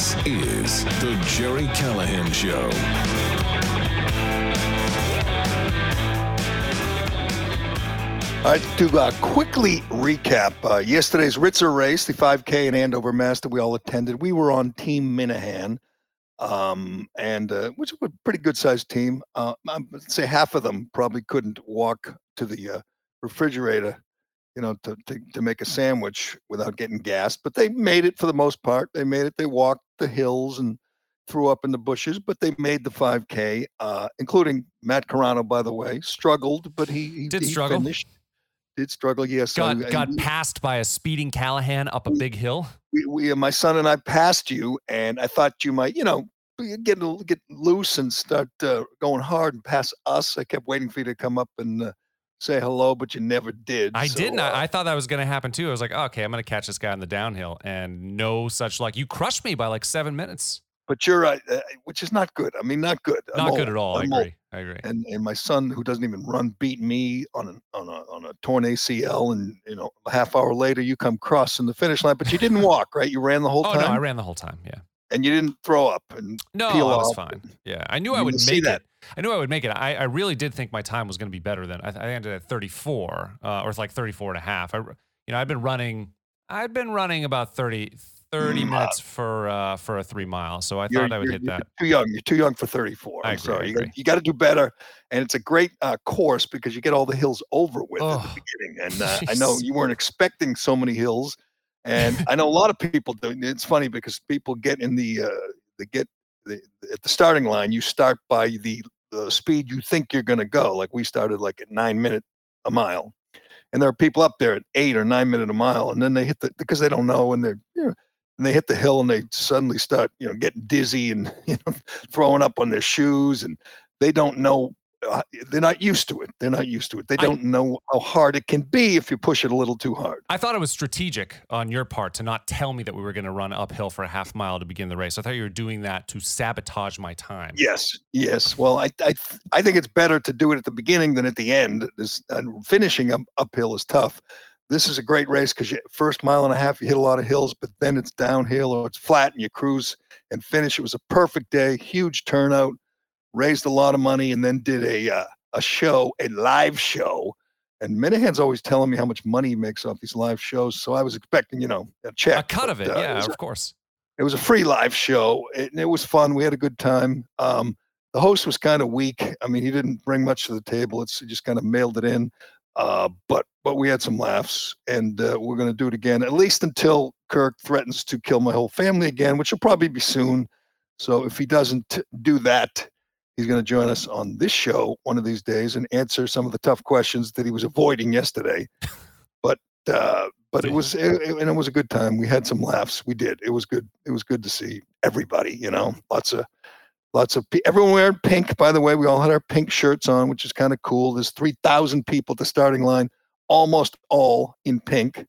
This is the Gerry Callahan Show. Right, to uh, quickly recap uh, yesterday's Ritzer race, the 5K in Andover, Mass. that we all attended. We were on Team Minihane, um, and uh, which was a pretty good sized team. Uh, I'd say half of them probably couldn't walk to the uh, refrigerator, you know, to, to, to make a sandwich without getting gassed. But they made it for the most part. They made it. They walked the hills and threw up in the bushes, but they made the 5K, uh, including Matt Carano, by the way, struggled, but he, he Did he struggle? Finished. Did struggle, yes. Got So, uh, got we- passed by a speeding Callahan up a big hill. we, we my son and I passed you, and I thought you might, you know, get get loose and start uh, going hard and pass us. I kept waiting for you to come up and uh, say hello, but you never did. I so, didn't. uh, I, I thought that was going to happen too. I was like, oh, okay, I'm going to catch this guy on the downhill, and no such luck. You crushed me by like seven minutes. but you're right, uh, which is not good. I mean, not good. I'm Not good old. at all. I I'm old. agree. I agree. And and my son, who doesn't even run, beat me on a on a on a torn ACL, and you know, a half hour later, you come crossing the finish line, but you didn't walk, right? You ran the whole Oh time, no, I ran the whole time. Yeah. And you didn't throw up. And No, peel I was off. fine. Yeah, I knew I would make that. it. I knew I would make it. I, I really did think my time was going to be better than I, I ended at 34 uh, or it's like 34 and a half. I, you know, I've been running. I'd been running about 30, 30 Mm, minutes for uh, for a three mile. So I thought I would hit you're that. Too young. You're too young for 34. I I'm agree, sorry. You, got, you got to do better. And it's a great uh, course because you get all the hills over with at Oh, the beginning. And uh, I know you weren't expecting so many hills. And I know a lot of people do. It's funny because people get in the, uh, they get the, at the starting line, you start by the, the speed you think you're going to go. Like we started like at nine minute a mile. And there are people up there at eight or nine minute a mile. And then they hit the, because they don't know and they're, you know, and they hit the hill and they suddenly start, you know, getting dizzy and you know, throwing up on their shoes, and they don't know. Uh, they're not used to it. They're not used to it. They don't know how hard it can be if you push it a little too hard. I thought it was strategic on your part to not tell me that we were going to run uphill for a half mile to begin the race. I thought you were doing that to sabotage my time. Yes, yes. Well, I I, I think it's better to do it at the beginning than at the end. This and finishing up uphill is tough. This is a great race because first mile and a half you hit a lot of hills, but then it's downhill or it's flat and you cruise and finish. It was a perfect day, huge turnout, raised a lot of money, and then did a uh, a show, a live show. And Minihane's always telling me how much money he makes off these live shows, so I was expecting, you know, a check. A cut but, of it. uh, yeah, was of course. it was a free live show and it was fun we had a good time um, the host was kind of weak i mean he didn't bring much to the table it's he just kind of mailed it in uh, but but we had some laughs and uh, we're going to do it again at least until kirk threatens to kill my whole family again which will probably be soon so if he doesn't do that he's going to join us on this show one of these days and answer some of the tough questions that he was avoiding yesterday but uh, but it was it, it- and it was a good time. We had some laughs. We did. It was good. It was good to see everybody. You know, lots of lots of pe- everyone wearing pink. By the way, we all had our pink shirts on, which is kind of cool. There's three thousand people at the starting line, almost all in pink.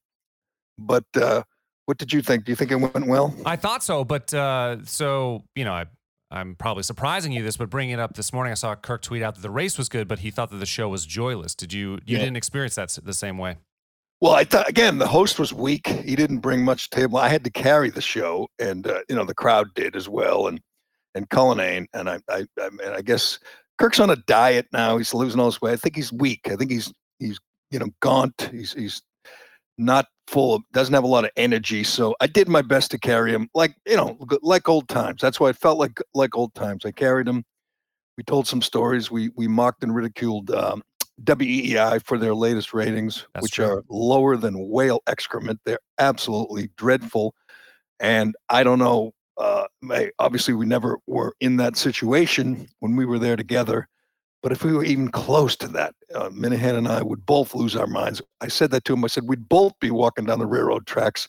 But uh, what did you think? Do you think it went well? I thought so, but uh, so you know, I, I'm probably surprising you this, but bringing it up this morning, I saw Kirk tweet out that the race was good, but he thought that the show was joyless. Did you? You Yeah. didn't experience that the same way. Well, I thought again the host was weak. He didn't bring much to the table. I had to carry the show, and uh, you know the crowd did as well, and and Cullinane, and I, I, I, and I guess Kirk's on a diet now. He's losing all his weight. I think he's weak. I think he's he's you know gaunt. He's he's not full of doesn't have a lot of energy. So I did my best to carry him, like you know, like old times. That's why it felt like like old times. I carried him. We told some stories. We we mocked and ridiculed um, WEEI for their latest ratings, That's which true. are lower than whale excrement. They're absolutely dreadful. And I don't know. Uh, obviously, we never were in that situation when we were there together. But if we were even close to that, uh, Minihane and I would both lose our minds. I said that to him. I said we'd both be walking down the railroad tracks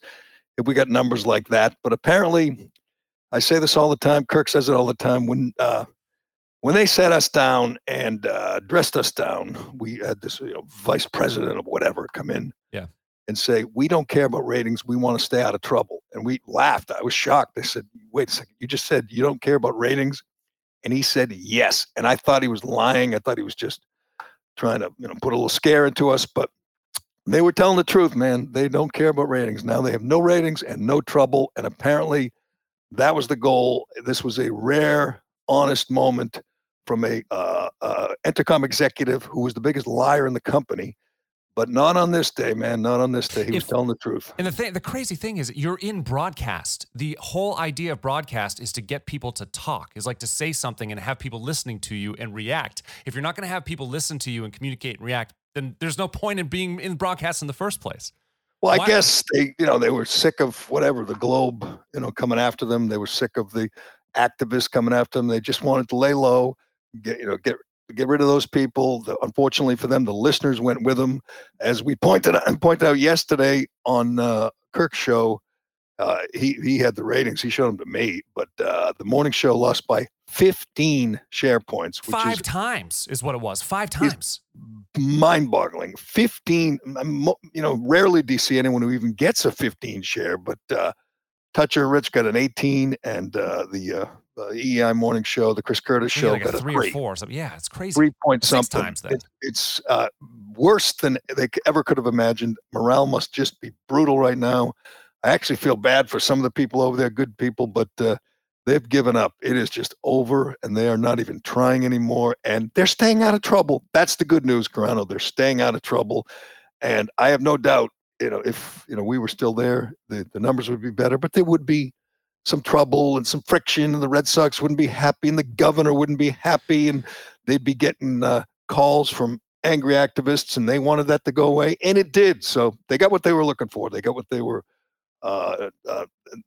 if we got numbers like that. But apparently, I say this all the time. Kirk says it all the time. When uh, when they sat us down and uh, dressed us down, we had this you know, vice president of whatever come in, Yeah. and say we don't care about ratings. We want to stay out of trouble. And we laughed. I was shocked. I said, "Wait a second. You just said you don't care about ratings," and he said yes. And I thought he was lying. I thought he was just trying to you know put a little scare into us, but. They were telling the truth, man. They don't care about ratings. Now they have no ratings and no trouble. And apparently, That was the goal. This was a rare, honest moment from a uh, uh, Entercom executive who was the biggest liar in the company. But not on this day, man. Not on this day. He was If- telling the truth. And the thing, the crazy thing is, you're in broadcast. The whole idea of broadcast is to get people to talk, is like to say something and have people listening to you and react. If you're not going to have people listen to you and communicate and react, then there's no point in being in broadcast in the first place. Well, I Why- guess they, you know, they were sick of whatever the Globe, you know, coming after them. They were sick of the activists coming after them. They just wanted to lay low, get, you know, get get rid of those people. The, unfortunately for them, the listeners went with them, as we pointed out, pointed out yesterday on uh, Kirk's show. Uh, he he had the ratings. He showed them to me, but uh, the morning show lost by 15 share points, which Five is times is what it was. Five times. mind-boggling 15 um, you know rarely do you see anyone who even gets a 15 share but uh toucher rich got an 18 and uh the uh uh, EI morning show, the Chris Curtis show, like got a a three, three, or four. or something. Yeah, it's crazy. three point Six something. times that. It- it's uh, worse than they ever could have imagined. Morale must just be brutal right now. I actually feel bad for some of the people over there, good people, but uh, they've given up. It is just over, and they are not even trying anymore. And they're staying out of trouble. That's the good news, Carano. They're staying out of trouble, and I have no doubt. You know, if you know we were still there, the, the numbers would be better, but they would be some trouble and some friction, and the Red Sox wouldn't be happy, and the governor wouldn't be happy, and they'd be getting uh, calls from angry activists, and they wanted that to go away, and it did. So they got what they were looking for. They got what they were. Uh, uh,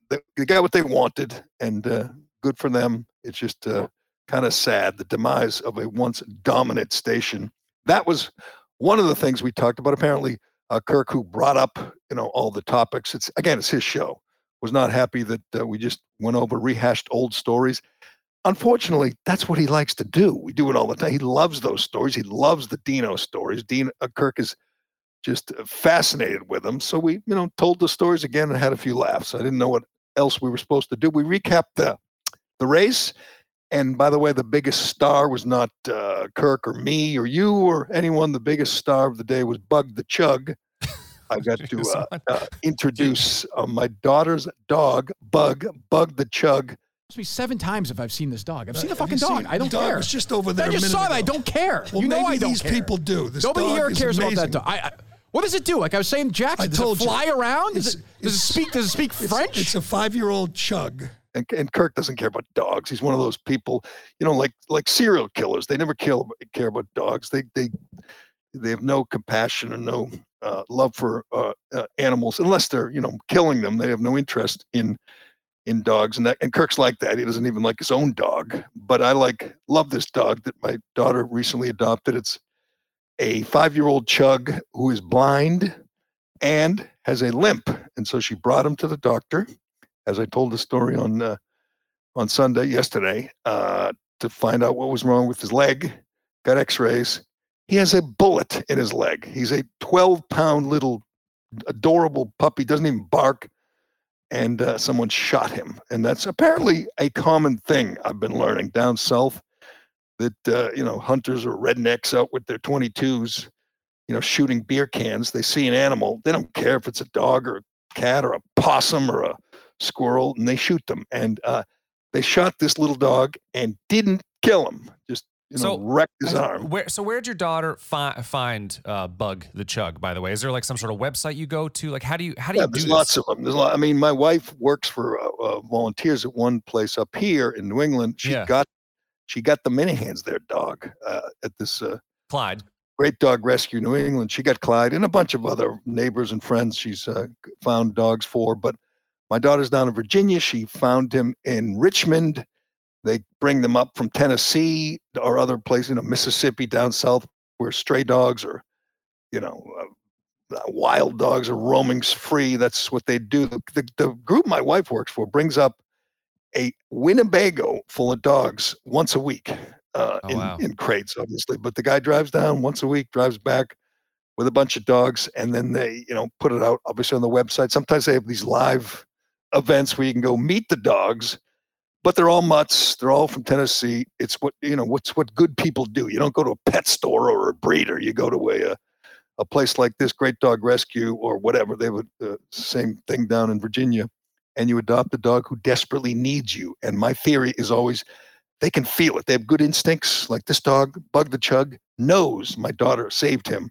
they, they got what they wanted, and uh, good for them. It's just uh, kind of sad the demise of a once dominant station. That was one of the things we talked about. Apparently, uh, Kirk, who brought up you know all the topics. It's again, it's his show. Was not happy that uh, we just went over rehashed old stories unfortunately, that's what he likes to do. We do it all the time. He loves those stories. He loves the Dino stories. Dean uh, Kirk is just uh, fascinated with them. So we, you know, told the stories again and had a few laughs. I didn't know what else we were supposed to do. We recapped the the race. And by the way, the biggest star was not uh, Kirk or me or you or anyone. The biggest star of the day was Bug the Chug. I got to uh, uh, introduce uh, my daughter's dog, Bug, Bug the Chug. It must be seven times if I've seen this dog. I've seen the Have fucking dog. I don't dog care. It's just over there I a just minute saw it. I don't care. Well, you know maybe I don't these care. people do. This Nobody here here is cares about that dog. I, I, what does it do? Like I was saying, Jackson, I does told it you. fly around? Does it, does it speak? Does it speak It's- French? It's a five-year-old chug. and, and Kirk doesn't care about dogs. He's one of those people, you know, like like serial killers. They never kill care about dogs. They they they have no compassion and no uh, love for uh, uh, animals unless they're you know killing them. They have no interest in in dogs, and that and Kirk's like that. He doesn't even like his own dog. But I like love this dog that my daughter recently adopted. It's a five year old chug who is blind and has a limp, and so she brought him to the doctor as I told the story on uh, on Sunday yesterday uh, to find out what was wrong with his leg. Got X-rays. He has a bullet in his leg. He's a 12-pound little adorable puppy. Doesn't even bark. And uh, someone shot him, and that's apparently a common thing. I've been learning down south that uh, you know hunters or rednecks out with their 22s, you know, shooting beer cans. They see an animal. They don't care if it's a dog or a cat or a possum or a squirrel and they shoot them and uh, they shot this little dog and didn't kill him just you know So, wrecked his arm Where so where'd your daughter fi- find uh, Bug the Chug? By the way, is there like some sort of website you go to? Like, how do you how do yeah, you do there's this? lots of them there's a lot, i mean my wife works for uh, uh, volunteers at one place up here in new england she Yeah. got she got the Minihanes their dog uh, at this uh, Clyde. great dog rescue new england she got clyde and a bunch of other neighbors and friends she's uh, found dogs for but my daughter's down in virginia she found him in richmond they bring them up from tennessee or other places you know mississippi down south where stray dogs or you know uh, uh, wild dogs are roaming free. That's what they do. The, the, the group my wife works for brings up a winnebago full of dogs once a week uh, Oh, in, wow. in crates obviously. But the guy drives down once a week drives back with a bunch of dogs and then they you know put it out obviously on the website. Sometimes they have these live events where you can go meet the dogs but they're all mutts they're all from tennessee it's what you know what's what good people do you don't go to a pet store or a breeder you go to a, a, a place like this great dog rescue or whatever they would uh, same thing down in virginia and you adopt a dog who desperately needs you. And my theory is always they can feel it. They have good instincts. Like this dog, Bug the Chug, knows my daughter saved him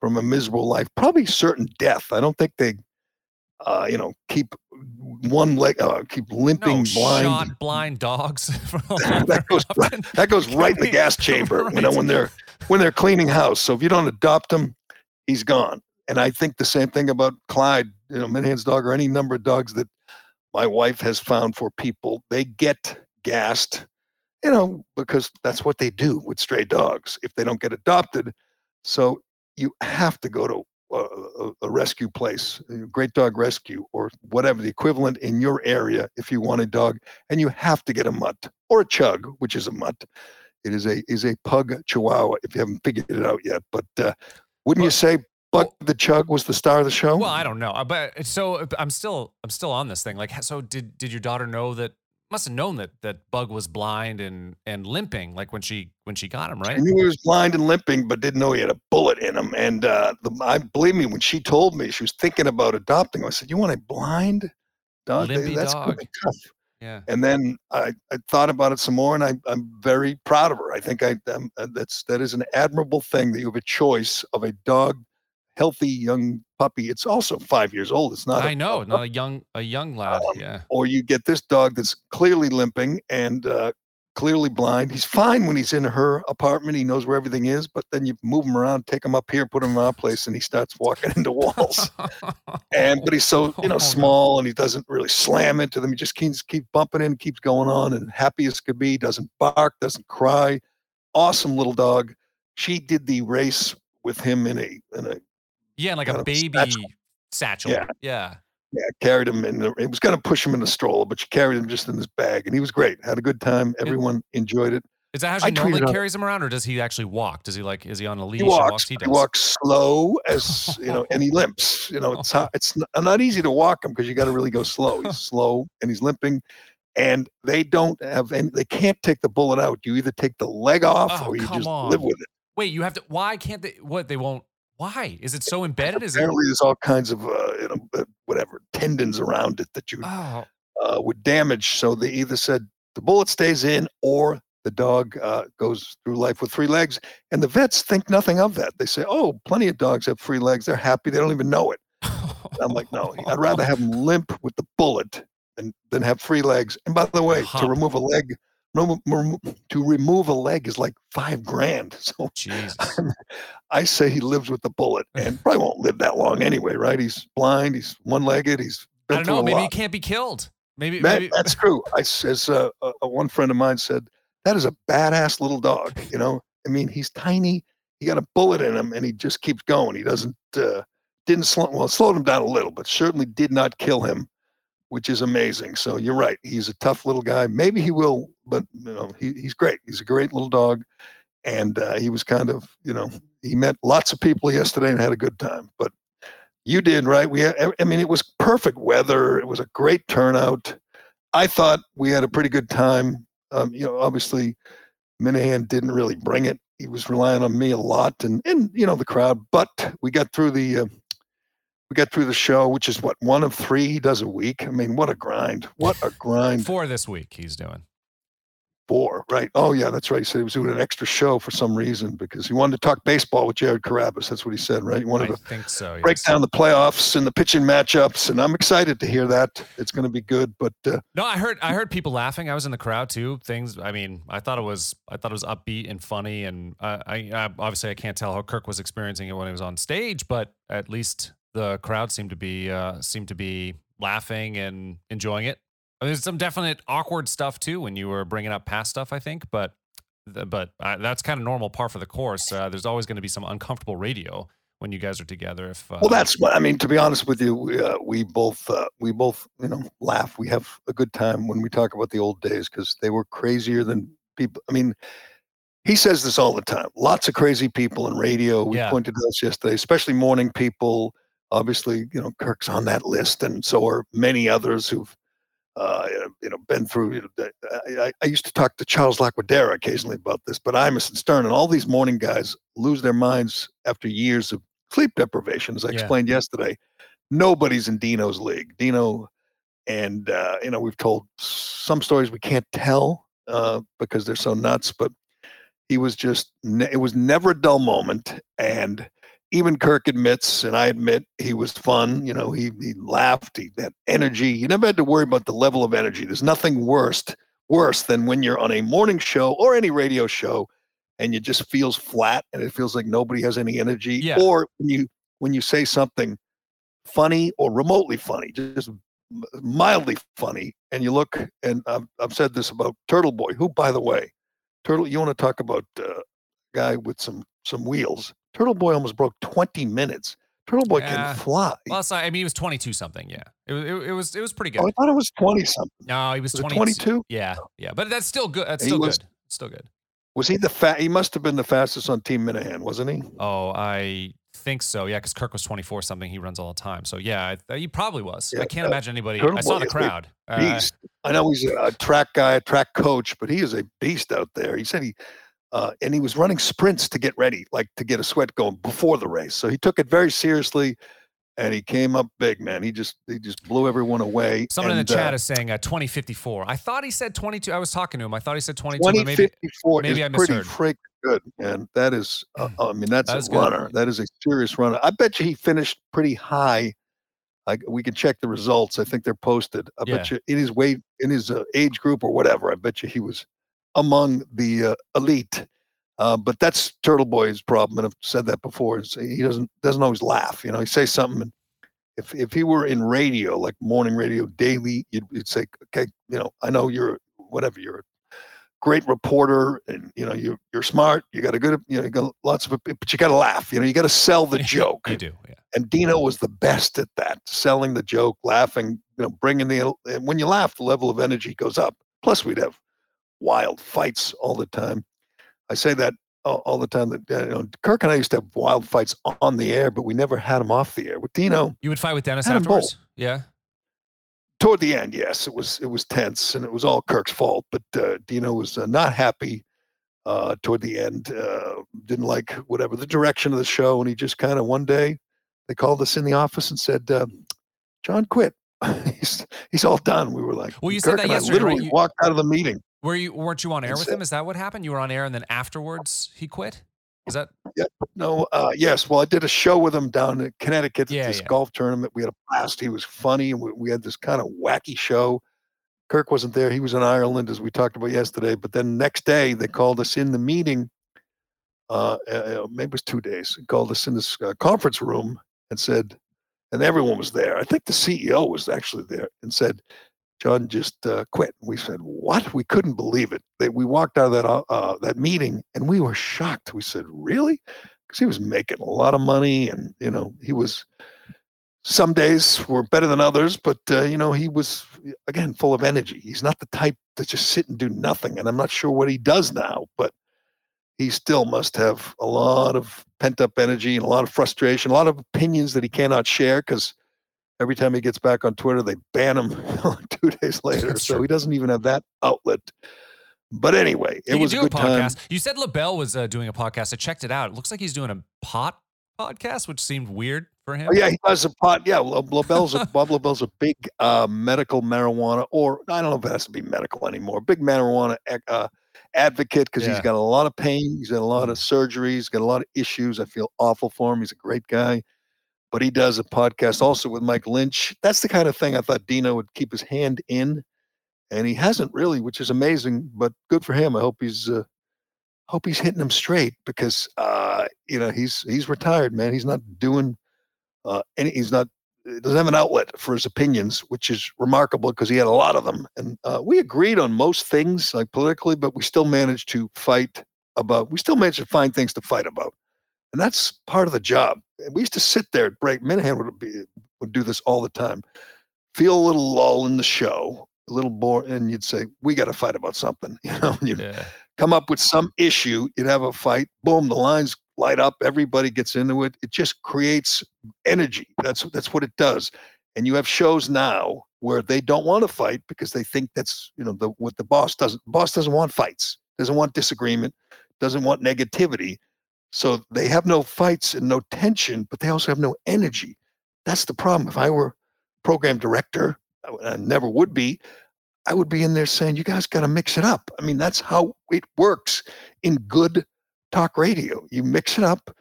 from a miserable life, probably certain death. I don't think they, uh, you know, keep one leg, uh, keep limping no, blind. shot blind dogs. that goes right, that goes right in the gas chamber. You know when they're when they're cleaning house. So if you don't adopt him, he's gone. And I think the same thing about Clyde, you know, Minihane's dog, or any number of dogs that my wife has found for people. They get gassed, you know, because that's what they do with stray dogs if they don't get adopted. So you have to go to a, a, rescue place, a Great Dog Rescue, or whatever the equivalent in your area if you want a dog, and you have to get a mutt or a chug, which is a mutt. It is a is a pug chihuahua if you haven't figured it out yet. But uh, wouldn't you say Bug the Chug was the star of the show? Well, I don't know, uh, but so uh, I'm still I'm still on this thing. Like, so did did your daughter know that? Must have known that that Bug was blind and and limping, like when she when she got him, right? She knew he was blind and limping, but didn't know he had a bullet in him. And uh, the, I believe me when she told me she was thinking about adopting. him, I said, "You want a blind dog? Limpy That's dog. gonna be tough." Yeah. And then I, I thought about it some more, and I, I'm very proud of her. I think I um, uh, that's that is an admirable thing that you have a choice of a dog, healthy young puppy. It's also five years old. It's not. I a- know, a not a young a young lad. Um, yeah. or you get this dog that's clearly limping and uh, clearly blind. He's fine when he's in her apartment. He knows where everything is, but then you move him around, take him up here, put him in our place, and he starts walking into walls. and but he's so you Oh, know small, and he doesn't really slam into them. He just keeps keep bumping in, keeps going on, and happy as could be. Doesn't bark, doesn't cry. Awesome little dog. She did the race with him in a in a yeah, like a a baby satchel. satchel. Yeah. yeah. yeah, carried him in. The, it was going to push him in the stroller, but she carried him just in this bag, and he was great. Had a good time. Everyone enjoyed it. Is that how I she normally carries him around, or does he actually walk? Does he like? Is he on a leash? He and walks. He He, walks slow as you know, and he limps. You know, it's it's n- not easy to walk him because you got to really go slow. He's slow and he's limping, and they don't have any. They can't take the bullet out. You either take the leg off Oh, or you just live with it. Wait, you have to. Why can't they? What they won't? Why is it so embedded? Is it? Apparently, there's all kinds of uh, you know uh, whatever tendons around it that you Oh, uh, would damage. So they either said the bullet stays in or the dog uh, goes through life with three legs. And the vets think nothing of that. They say, oh, plenty of dogs have three legs. They're happy. They don't even know it. I'm like, no, I'd rather have them limp with the bullet than, than have three legs. And by the way, Huh. to remove a leg, to remove a leg is like five grand. So Jesus. I say he lives with the bullet and probably won't live that long anyway, right? He's blind. He's one-legged. He's I don't know. a Maybe he can't be killed. Maybe. That, maybe that's true. I says uh, uh, one friend of mine said that is a badass little dog. You know, I mean, he's tiny. He got a bullet in him, and he just keeps going. He doesn't uh, didn't slow well slowed him down a little, but certainly did not kill him, which is amazing. So you're right. He's a tough little guy. Maybe he will, but you know, he, he's great. He's a great little dog, and uh, he was kind of you know he met lots of people yesterday and had a good time. But you did right. We I mean, it was perfect weather. It was a great turnout. I thought we had a pretty good time. Um, you know, obviously, Minihane didn't really bring it. He was relying on me a lot, and and you know the crowd. But we got through the uh, we got through the show, which is what one of three he does a week. I mean, what a grind! What a grind! Four this week he's doing. Four, right? Oh yeah, that's right. He said he was doing an extra show for some reason because he wanted to talk baseball with Jared Carrabis. That's what he said, right? He wanted I to think so. break yes. down the playoffs and the pitching matchups, and I'm excited to hear that. It's going to be good, but. Uh, No, I heard I heard people laughing. I was in the crowd too. Things. I mean, I thought it was I thought it was upbeat and funny. And I, I, I obviously I can't tell how Kirk was experiencing it when he was on stage, but at least the crowd seemed to be uh, seemed to be laughing and enjoying it. There's some definite awkward stuff too when you were bringing up past stuff. I think, but but uh, that's kind of normal par for the course. Uh, there's always going to be some uncomfortable radio when you guys are together. If uh, Well, that's what I mean. To be honest with you, we, uh, we both uh, we both you know laugh. We have a good time when we talk about the old days because they were crazier than people. I mean, he says this all the time. Lots of crazy people in radio. We Yeah. pointed to this yesterday, especially morning people. Obviously, you know Kirk's on that list, and so are many others who've uh, you know been through. You know, I, I- used to talk to Charles Laquidara occasionally about this, but Imus and Stern and all these morning guys lose their minds after years of sleep deprivation, as I Yeah. explained yesterday. Nobody's in Dino's league. Dino and uh, you know we've told some stories we can't tell uh, because they're so nuts, but he was just ne- it was never a dull moment, and even Kirk admits, and I admit, he was fun. You know, he he laughed, he had energy. You never had to worry about the level of energy. There's nothing worse worse than when you're on a morning show or any radio show and it just feels flat and it feels like nobody has any energy Yeah. or when you when you say something funny or remotely funny just mildly funny and you look and I've, I've said this about turtle boy who by the way turtle you want to talk about uh, guy with some some wheels turtle boy almost broke 20 minutes turtle boy Yeah. can fly Well, it's not, I mean, he was 22 something. Yeah. It, was- it, it was it was pretty good. oh, i thought it was 20 something no, he was, was 22 Yeah. Yeah. But that's still good. That's still was- good. Still good. was he the fat he must have been the fastest on team Minihane wasn't he Oh, I think so. Yeah. Because Kirk was 24 something. He runs all the time. So yeah, I, he probably was. Yeah, I can't uh, imagine anybody. Turtle I saw Boy the is a crowd. Uh. I know he's a, a track guy, a track coach, but he is a beast out there. He said he, uh, and he was running sprints to get ready, like to get a sweat going before the race. So he took it very seriously, and he came up big, man. He just he just blew everyone away. Someone in and, the chat uh, is saying uh, 2054. I thought he said 22. I was talking to him. I thought he said 22. but maybe 2054 maybe I is pretty misheard. freaking good, man. That is, uh, I mean, that's That a good. runner. That is a serious runner. I bet you he finished pretty high. Like we can check the results. I think they're posted. I bet you in his weight, in his uh, age group or whatever. I bet you he was among the uh, elite. Uh, but that's Turtle Boy's problem, and I've said that before. He doesn't doesn't always laugh. You know, he says something, and if if he were in radio, like morning radio, daily, you'd, you'd say, okay, you know, I know you're whatever you're a great reporter, and you know you you're smart. You got a good, you know, you got lots of, but you got to laugh. You know, you got to sell the joke. you do. Yeah. And Dino was the best at that, selling the joke, laughing, you know, bringing the. And when you laugh, the level of energy goes up. Plus, we'd have wild fights all the time. I say that all, all the time. That uh, you know, Kirk and I used to have wild fights on the air, but we never had them off the air. With Dino, You would fight with Dennis Had 'em both. afterwards? Yeah. toward the end, yes, it was it was tense, and it was all Kirk's fault. But uh, Dino was uh, not happy uh, toward the end. Uh, didn't like whatever the direction of the show, and he just kind of one day they called us in the office and said, uh, "John quit. he's he's all done." We were like, Well, you said that and I yesterday, right? literally You- walked out of the meeting. Were you weren't you on air That's with it. him? Is that what happened? You were on air and then afterwards he quit? Is that Yeah. No, uh, yes. Well, I did a show with him down in Connecticut Yeah, this yeah. golf tournament. We had a blast. He was funny, and we, we had this kind of wacky show. Kirk wasn't there. He was in Ireland, as we talked about yesterday. But then next day, they called us in the meeting. Uh, uh, maybe it was two days. Called us in this uh, conference room and said, and everyone was there. I think the CEO was actually there and said, John just uh, quit. We said, "What?" We couldn't believe it. We walked out of that uh, uh, that meeting, and we were shocked. We said, "Really?" Because he was making a lot of money, and you know, he was. Some days were better than others, but uh, you know, he was again full of energy. He's not the type to just sit and do nothing, and I'm not sure what he does now, but he still must have a lot of pent up energy and a lot of frustration, a lot of opinions that he cannot share because every time he gets back on Twitter, they ban him two days later. That's so true. he doesn't even have that outlet. But anyway, it you was a good a time. podcast. You said Lobel was uh, doing a podcast. I checked it out. It looks like he's doing a pot podcast, which seemed weird for him. Oh, yeah, he does a pot. Yeah, La- Lobel's a, Bob Lobel's a big uh, medical marijuana, or I don't know if it has to be medical anymore. Big marijuana uh, advocate because Yeah. he's got a lot of pain. He's got a lot of surgeries. Got a lot of issues. I feel awful for him. He's a great guy, but he does a podcast also with Mike Lynch. That's the kind of thing I thought Dino would keep his hand in, and he hasn't really, which is amazing. But good for him. I hope he's. Uh, Hope he's hitting them straight because uh, you know he's he's retired, man. He's not doing uh, and he's not doesn't have an outlet for his opinions, which is remarkable because he had a lot of them. And uh, we agreed on most things, like politically, but we still managed to fight about. We still managed to find things to fight about, and that's part of the job. And we used to sit there at break. Minihane would be would do this all the time. Feel a little lull in the show, a little bore, and you'd say, "We got to fight about something," you know. You'd Yeah. come up with some issue, you'd have a fight, boom, the lines light up, everybody gets into it. It just creates energy. That's that's what it does. And you have shows now where they don't want to fight because they think that's you know the what the boss doesn't boss doesn't want fights, doesn't want disagreement, doesn't want negativity. So they have no fights and no tension, but they also have no energy. That's the problem. If I were program director, I never would be, I would be in there saying, "You guys got to mix it up." I mean, that's how it works in good talk radio. You mix it up.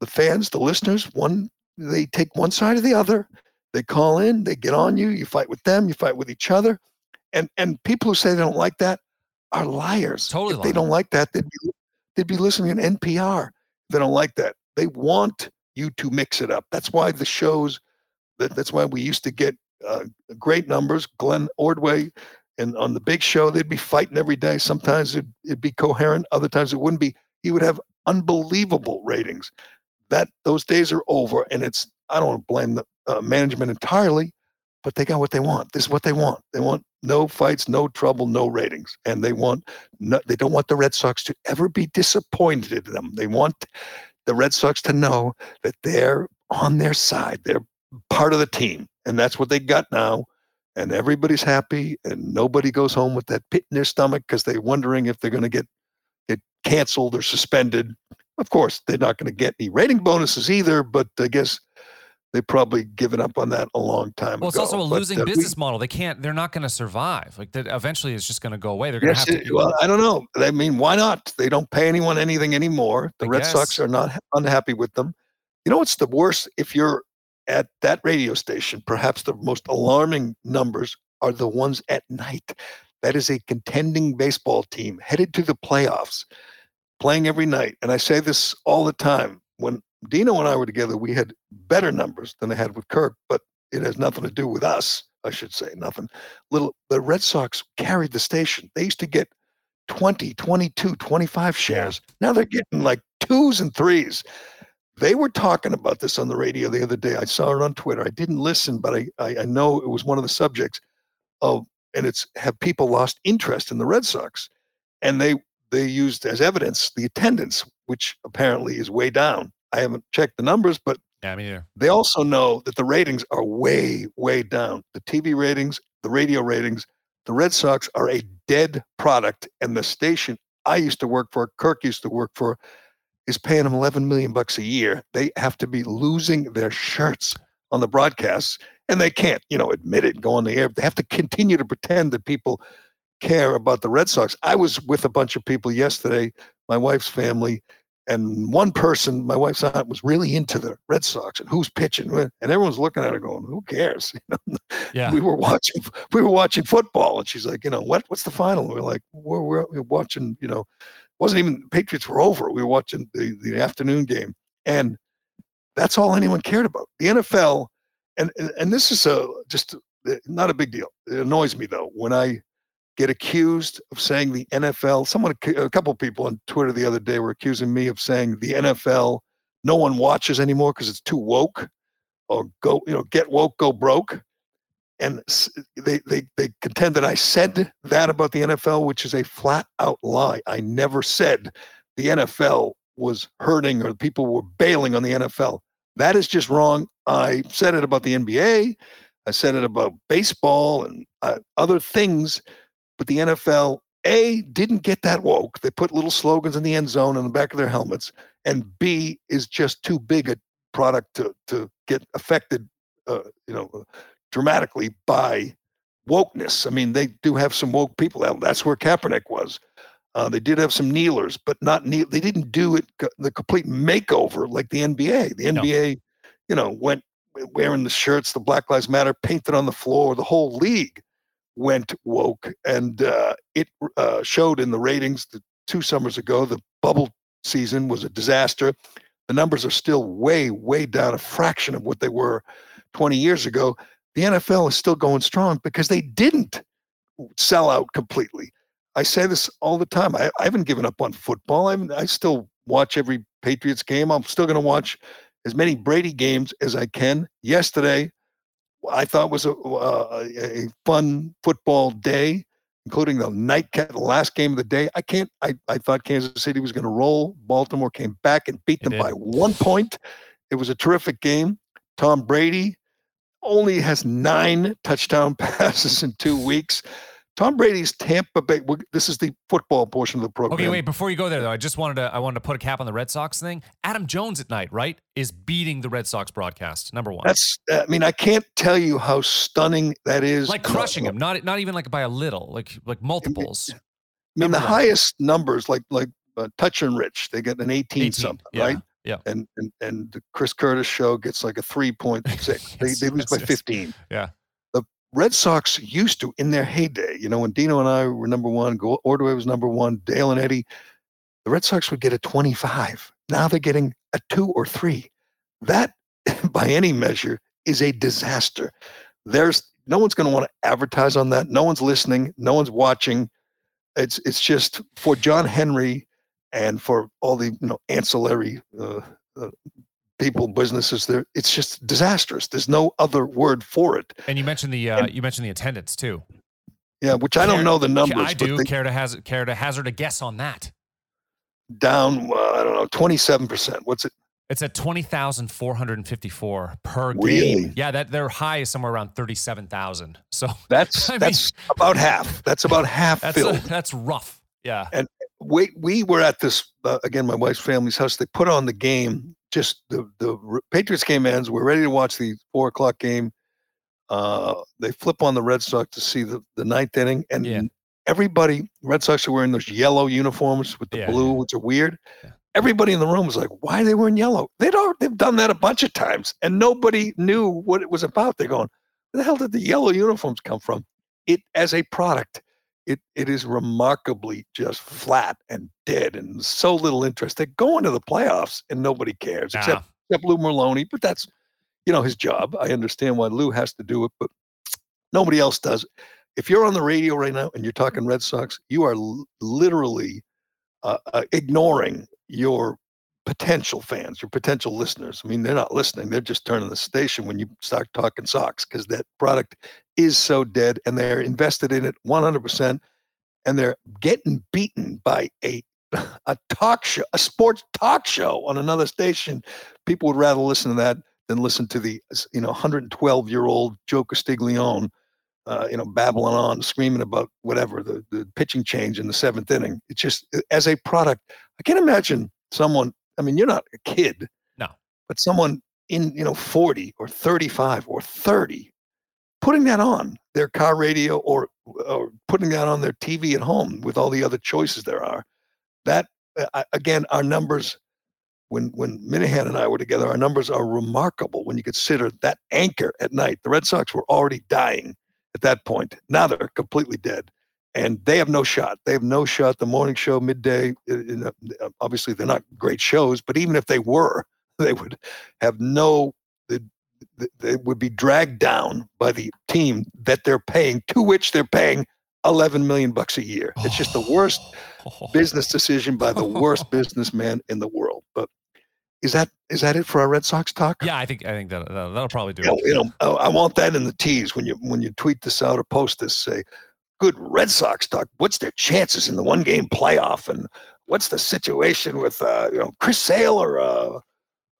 The fans, the listeners, one they take one side or the other. They call in, they get on you. You fight with them. You fight with each other. And and people who say they don't like that are liars. Totally If they don't like that, they'd be, they'd be listening to NPR. They don't like that. They want you to mix it up. That's why the shows. That, that's why we used to get uh, great numbers. Glenn Ordway, and on the big show, they'd be fighting every day. Sometimes it'd, it'd be coherent. Other times it wouldn't be. He would have unbelievable ratings. That those days are over, and it's. I don't blame the uh, management entirely, but they got what they want. This is what they want. They want no fights, no trouble, no ratings, and they want. No, they don't want the Red Sox to ever be disappointed in them. They want the Red Sox to know that they're on their side. They're part of the team, and that's what they got now. And everybody's happy, and nobody goes home with that pit in their stomach because they're wondering if they're going to get get canceled or suspended. Of course, they're not going to get any rating bonuses either, but I guess they've probably given up on that a long time Well, it's also a But, losing uh, we- business model. They can't. They're not going to survive. Like that. Eventually, it's just going to go away. They're going to have to. well, I don't know. I mean, why not? They don't pay anyone anything anymore. The I Red Sox are not unhappy with them. You know what's the worst? If you're at that radio station, perhaps the most alarming numbers are the ones at night. That is a contending baseball team headed to the playoffs, playing every night. And I say this all the time. When Dino and I were together, we had better numbers than they had with Kirk, but it has nothing to do with us, I should say. Nothing. Little the Red Sox carried the station. They used to get 20, 22, 25 shares. Now they're getting like twos and threes. They were talking about this on the radio the other day. I saw it on Twitter. I didn't listen, but I, I, I know it was one of the subjects of, and it's have people lost interest in the Red Sox, and they they used as evidence the attendance, which apparently is way down. I haven't checked the numbers, but Yeah, me they also know that the ratings are way, way down. The TV ratings, the radio ratings, the Red Sox are a dead product. And the station I used to work for, Kirk used to work for, is paying them 11 million bucks a year. They have to be losing their shirts on the broadcasts, and they can't, you know, admit it and go on the air. They have to continue to pretend that people care about the Red Sox. I was with a bunch of people yesterday, my wife's family, and one person, my wife's aunt, was really into the Red Sox and who's pitching, and everyone's looking at her going, "Who cares?" You know, Yeah. we were watching, we were watching football, and she's like, "You know what? What's the final?" And we're like, "We're, we're, we're watching." You know, it wasn't even Patriots were over. We were watching the the afternoon game, and that's all anyone cared about. The NFL, and and, and this is a just not a big deal. It annoys me though when I get accused of saying the NFL. Someone, a couple people on Twitter the other day were accusing me of saying the NFL no one watches anymore because it's too woke, or go you know get woke, go broke. And they, they they contend that I said that about the NFL, which is a flat out lie. I never said the NFL was hurting or people were bailing on the NFL. That is just wrong. I said it about the NBA. I said it about baseball and uh, other things, but the NFL a didn't get that woke. They put little slogans in the end zone on the back of their helmets, and B is just too big a product to to get affected, uh, you know, dramatically by wokeness. I mean, they do have some woke people. That- That's where Kaepernick was. Uh, they did have some kneelers, but not kneel. They didn't do it the complete makeover like the NBA. The No. NBA, you know, went wearing the shirts, the Black Lives Matter painted on the floor. The whole league went woke, and uh, it uh, showed in the ratings. The two summers ago, the bubble season was a disaster. The numbers are still way, way down, a fraction of what they were 20 years ago. The NFL is still going strong because they didn't sell out completely. I say this all the time. I, I haven't given up on football. I, I still watch every Patriots game. I'm still going to watch as many Brady games as I can. Yesterday, I thought was a, uh, a fun football day, including the night, the last game of the day. I can't. I, I thought Kansas City was going to roll. Baltimore came back and beat them by one point. It was a terrific game. Tom Brady only has nine touchdown passes in two weeks. Tom Brady's Tampa Bay. This is the football portion of the program. Okay, wait. Before you go there, though, I just wanted to I wanted to put a cap on the Red Sox thing. Adam Jones at night, right, is beating the Red Sox broadcast. Number one, That's. I mean, I can't tell you how stunning that is. like crushing him. Not not even like by a little, like like multiples. I mean, the one. highest numbers, like like uh, Toucher and Rich, they get an 18, 18, something, yeah, right? yeah. And, and and the Chris Curtis show gets like a 3.6. Yes, they they lose yes, by yes. 15. Yeah. Red Sox used to in their heyday, you know, when Dino and I were number one, Ordway was number one, Dale and Eddie, the Red Sox would get a 25. Now they're getting a two or three. That, by any measure, is a disaster. There's no one's going to want to advertise on that. No one's listening. No one's watching. It's it's just for John Henry and for all the you know ancillary uh, uh, people, businesses. There, it's just disastrous. There's no other word for it. And you mentioned the uh, you mentioned the attendance too. Yeah, which I don't Care- know the numbers. I do they care to hazard care to hazard a guess on that. down. Uh, I don't know, twenty-seven percent. What's it? It's at twenty thousand four hundred and fifty four per Really? game. Yeah, that their high is somewhere around thirty seven thousand. So That's I mean- that's about half. That's about half that's filled. that's rough. Yeah. And we we were at this uh, again my wife's family's house they put on the game just the the patriots game ends we're ready to watch the four o'clock game uh they flip on the red sox to see the the ninth inning and Yeah. everybody red sox are wearing those yellow uniforms with the Yeah, blue yeah. which are weird. Everybody in the room was like why are they wearing yellow? They'd already, they've done that a bunch of times and nobody knew what it was about. They're going where the hell did the yellow uniforms come from? It as a product it it is remarkably just flat and dead and so little interest. They're going to the playoffs and nobody cares except Nah. except Lou Merloni, but that's you know his job. I understand why Lou has to do it, but nobody else does. If you're on the radio right now and you're talking Red Sox, you are l- literally uh, uh, ignoring your potential fans, your potential listeners. I mean, they're not listening; they're just turning the station when you start talking socks because that product is so dead, and they're invested in it 100 percent and they're getting beaten by a a talk show, a sports talk show on another station. People would rather listen to that than listen to the you know 112 year old Joe Castiglione, uh, you know, babbling on, screaming about whatever the the pitching change in the seventh inning. It's just as a product, I can't imagine someone. I mean, you're not a kid, No. but someone in you know 40 or 35 or 30 putting that on their car radio or or putting that on their TV at home with all the other choices there are. That uh, again, our numbers when when Minihane and I were together, our numbers are remarkable when you consider that anchor at night. The Red Sox were already dying at that point. Now they're completely dead, and they have no shot. They have no shot. The morning show, midday, uh, obviously they're not great shows, but even if they were, they would have no. They, they would be dragged down by the team that they're paying, to which they're paying 11 million bucks a year. It's just the worst business decision by the worst businessman in the world. But is that is that it for our Red Sox talk? Yeah, I think I think that that'll, that'll probably do You know, it. you know, I I want that in the tease when you when you tweet this out or post this. Say, good Red Sox talk. What's their chances in the one game playoff? And what's the situation with uh, you know Chris Sale or uh,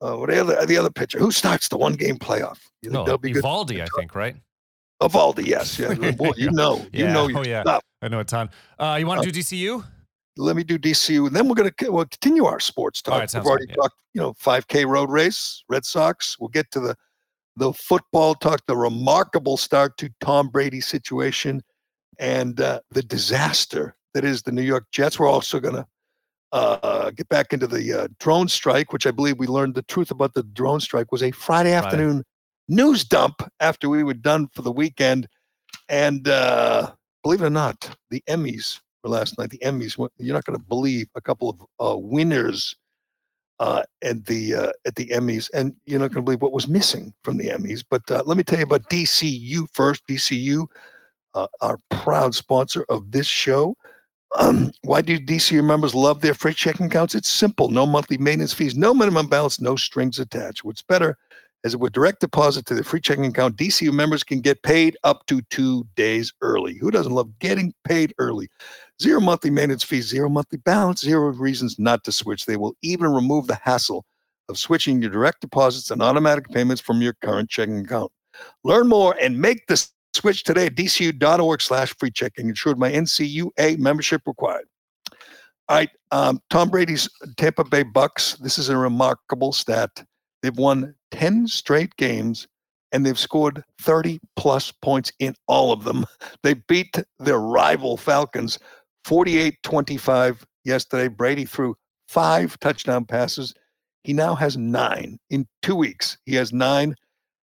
uh, what the other the other pitcher who starts the one game playoff? You No, that'll be good? Eovaldi, I think, right? Eovaldi, yes, yeah. Boy, you know, you Yeah, know your oh, yeah. stuff. I know a ton. Uh, you want to do DCU? let me do DCU, and then we're going to we'll continue our sports talk. Right, We've already good, yeah. talked, you know, 5K road race, Red Sox. We'll get to the the football talk, the remarkable start to Tom Brady's situation, and uh, the disaster that is the New York Jets. We're also going to uh, get back into the uh, drone strike, which I believe we learned the truth about the drone strike was a Friday afternoon news dump after we were done for the weekend. And uh, believe it or not, the Emmys were last night. The Emmys, you're not going to believe a couple of uh, winners uh, at the uh, at the Emmys, and you're not going to believe what was missing from the Emmys. But uh, let me tell you about DCU first. DCU, uh, our proud sponsor of this show. Um, why do DCU members love their free checking accounts? It's simple: no monthly maintenance fees, no minimum balance, no strings attached. What's better? As with direct deposit to their free checking account, DCU members can get paid up to two days early. Who doesn't love getting paid early? Zero monthly maintenance fees, zero monthly balance, zero reasons not to switch. They will even remove the hassle of switching your direct deposits and automatic payments from your current checking account. Learn more and make the Switch today at dcu.org slash free checking. Insured my NCUA membership required. All right, um, Tom Brady's Tampa Bay Bucks. This is a remarkable stat. They've won 10 straight games and they've scored 30 plus points in all of them. They beat their rival Falcons 48 25 yesterday. Brady threw five touchdown passes. He now has nine in two weeks. He has nine.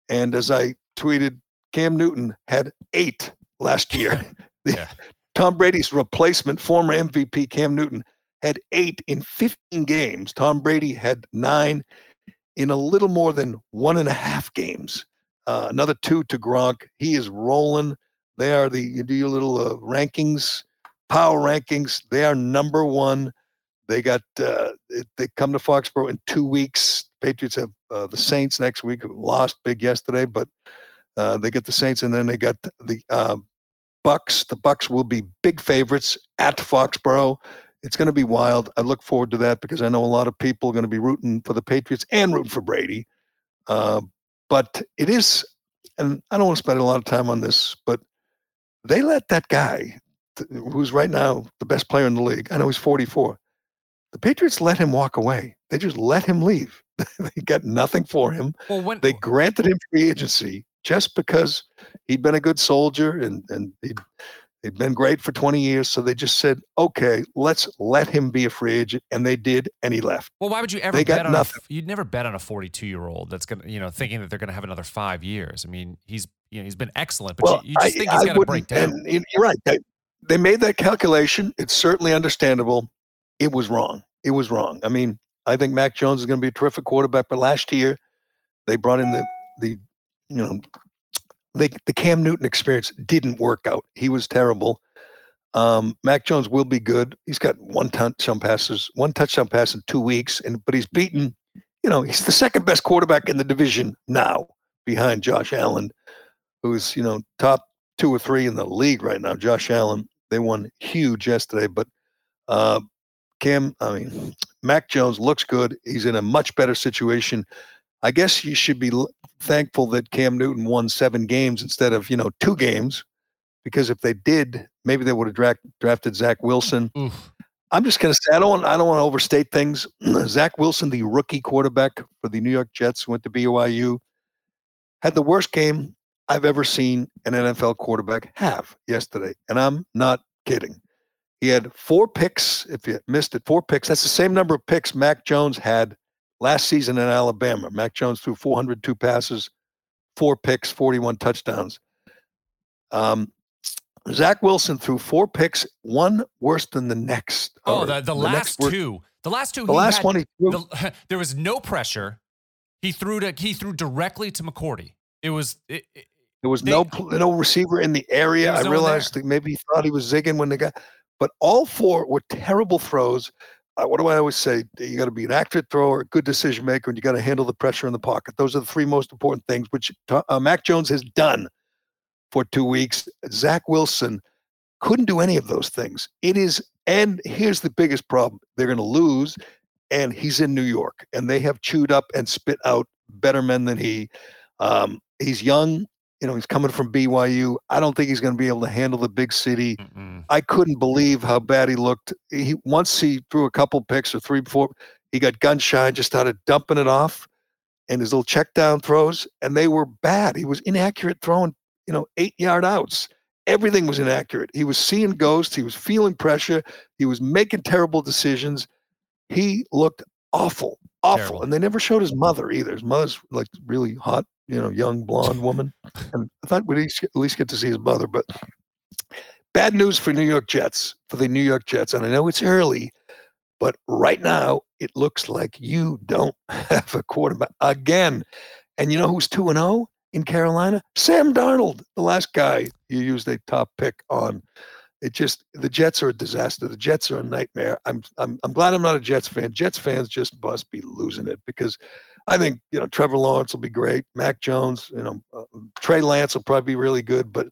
And as I tweeted, Cam Newton had eight last year. Yeah. Tom Brady's replacement, former MVP Cam Newton, had eight in 15 games. Tom Brady had nine in a little more than one and a half games. Uh, another two to Gronk. He is rolling. They are the, you do your little uh, rankings, power rankings. They are number one. They got, uh, it- they come to Foxborough in two weeks. Patriots have uh, the Saints next week, who lost big yesterday, but uh, they get the Saints, and then they got the uh, Bucs. The Bucs will be big favorites at Foxborough. It's going to be wild. I look forward to that because I know a lot of people are going to be rooting for the Patriots and rooting for Brady. Uh, but it is, and I don't want to spend a lot of time on this, but they let that guy, who's right now the best player in the league, I know he's 44. The Patriots let him walk away. They just let him leave. they got nothing for him. Well, when They granted him free agency just because he'd been a good soldier and and he'd, he'd been great for 20 years. So they just said, okay, let's let him be a free agent, and they did, and he left. Well, why would you ever They got bet on nothing. A, you'd never bet on a 42 year old that's gonna, you know, thinking that they're gonna have another five years. I mean, he's, you know, he's been excellent, but well, you, you just I- think he's gonna break down. And you- you're right. They, they made that calculation. It's certainly understandable. It was wrong. It was wrong. I mean, I think Mac Jones is going to be a terrific quarterback, but last year they brought in the the you know they, the Cam Newton experience didn't work out. He was terrible. Um, Mac Jones will be good. He's got one touchdown passes, one touchdown pass in two weeks, and but he's beaten. You know, he's the second best quarterback in the division now, behind Josh Allen, who's you know top two or three in the league right now. Josh Allen, they won huge yesterday, but uh, Cam, I mean, Mac Jones looks good. He's in a much better situation. I guess you should be thankful that Cam Newton won seven games instead of you know two games, because if they did, maybe they would have dra- drafted Zach Wilson. Oof. I'm just going to say I don't want I don't want to overstate things. Zach Wilson, the rookie quarterback for the New York Jets, went to BYU, had the worst game I've ever seen an NFL quarterback have yesterday, and I'm not kidding. He had four picks. If you missed it, four picks. That's the same number of picks Mac Jones had last season in Alabama. Mac Jones threw 402 passes, four picks, 41 touchdowns. Um, Zach Wilson threw four picks, one worse than the next. Oh, the, the, next last worst- two. The last two. The he last had- one he threw, the, there was no pressure. He threw to he threw directly to McCourty. It was it, it- There was They- no no receiver in the area. I there. realized that maybe he thought he was zigging when they got, but all four were terrible throws. Uh, what do I always say? You got to be an accurate thrower, a good decision maker, and you got to handle the pressure in the pocket. Those are the three most important things, which uh, Mac Jones has done for two weeks. Zach Wilson couldn't do any of those things. It is, and here's the biggest problem: they're going to lose, and he's in New York, and they have chewed up and spit out better men than he. Um, he's young you know, he's coming from BYU. I don't think he's going to be able to handle the big city. mm-mm. I couldn't believe how bad he looked. He once he threw a couple picks or three before he got gun shy and just started dumping it off, and his little check down throws, and they were bad. He was inaccurate throwing, you know, eight yard outs. Everything was inaccurate. He was seeing ghosts. He was feeling pressure. He was making terrible decisions. He looked awful, awful. Terrible. And they never showed his mother either. His mother's like really hot, you know, young blonde woman. And I thought we'd at least- get to see his mother, but bad news for New York Jets, for the New York Jets. And I know it's early, but right now it looks like you don't have a quarterback again. And you know who's 2 and 0 in Carolina? Sam Darnold, the last guy you used a top pick on. It just the Jets are a disaster. The Jets are a nightmare. I'm I'm I'm glad I'm not a Jets fan. Jets fans just must be losing it because I think you know Trevor Lawrence will be great. Mac Jones, you know, uh, Trey Lance will probably be really good, but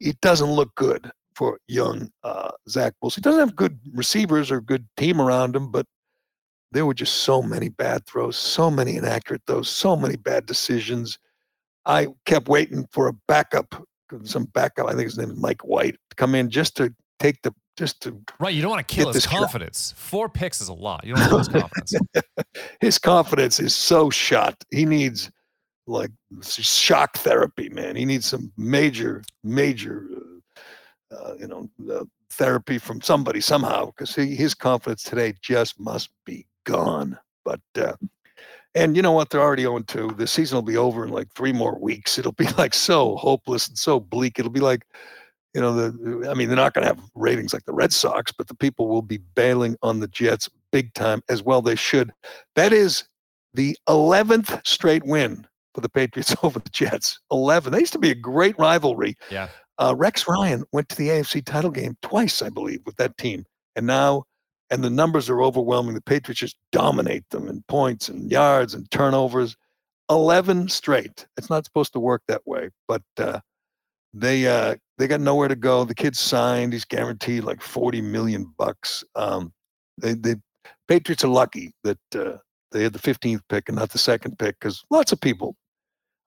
it doesn't look good for young uh, Zach Wilson. He doesn't have good receivers or good team around him, but there were just so many bad throws, so many inaccurate throws, so many bad decisions. I kept waiting for a backup some backup. I think his name is Mike White to come in just to take the just to Right. You don't want to kill his this shot. confidence. Four picks is a lot. You don't want to kill his confidence. his confidence is so shot. He needs like shock therapy, man. He needs some major, major, uh, uh, you know, uh, therapy from somebody somehow because he his confidence today just must be gone. But uh, and you know what? They're already 0 2. The season will be over in like three more weeks. It'll be like so hopeless and so bleak. It'll be like, you know, the I mean, they're not going to have ratings like the Red Sox, but the people will be bailing on the Jets big time as well. They should. That is the 11th straight win for the Patriots over the Jets. 11. They used to be a great rivalry. Yeah. Uh, Rex Ryan went to the AFC title game twice, I believe, with that team. And now, and the numbers are overwhelming. The Patriots just dominate them in points and yards and turnovers. 11 straight. It's not supposed to work that way, but uh, they uh, they got nowhere to go. The kid signed. He's guaranteed like 40 million bucks. Um, they, the Patriots are lucky that uh, they had the 15th pick and not the second pick because lots of people.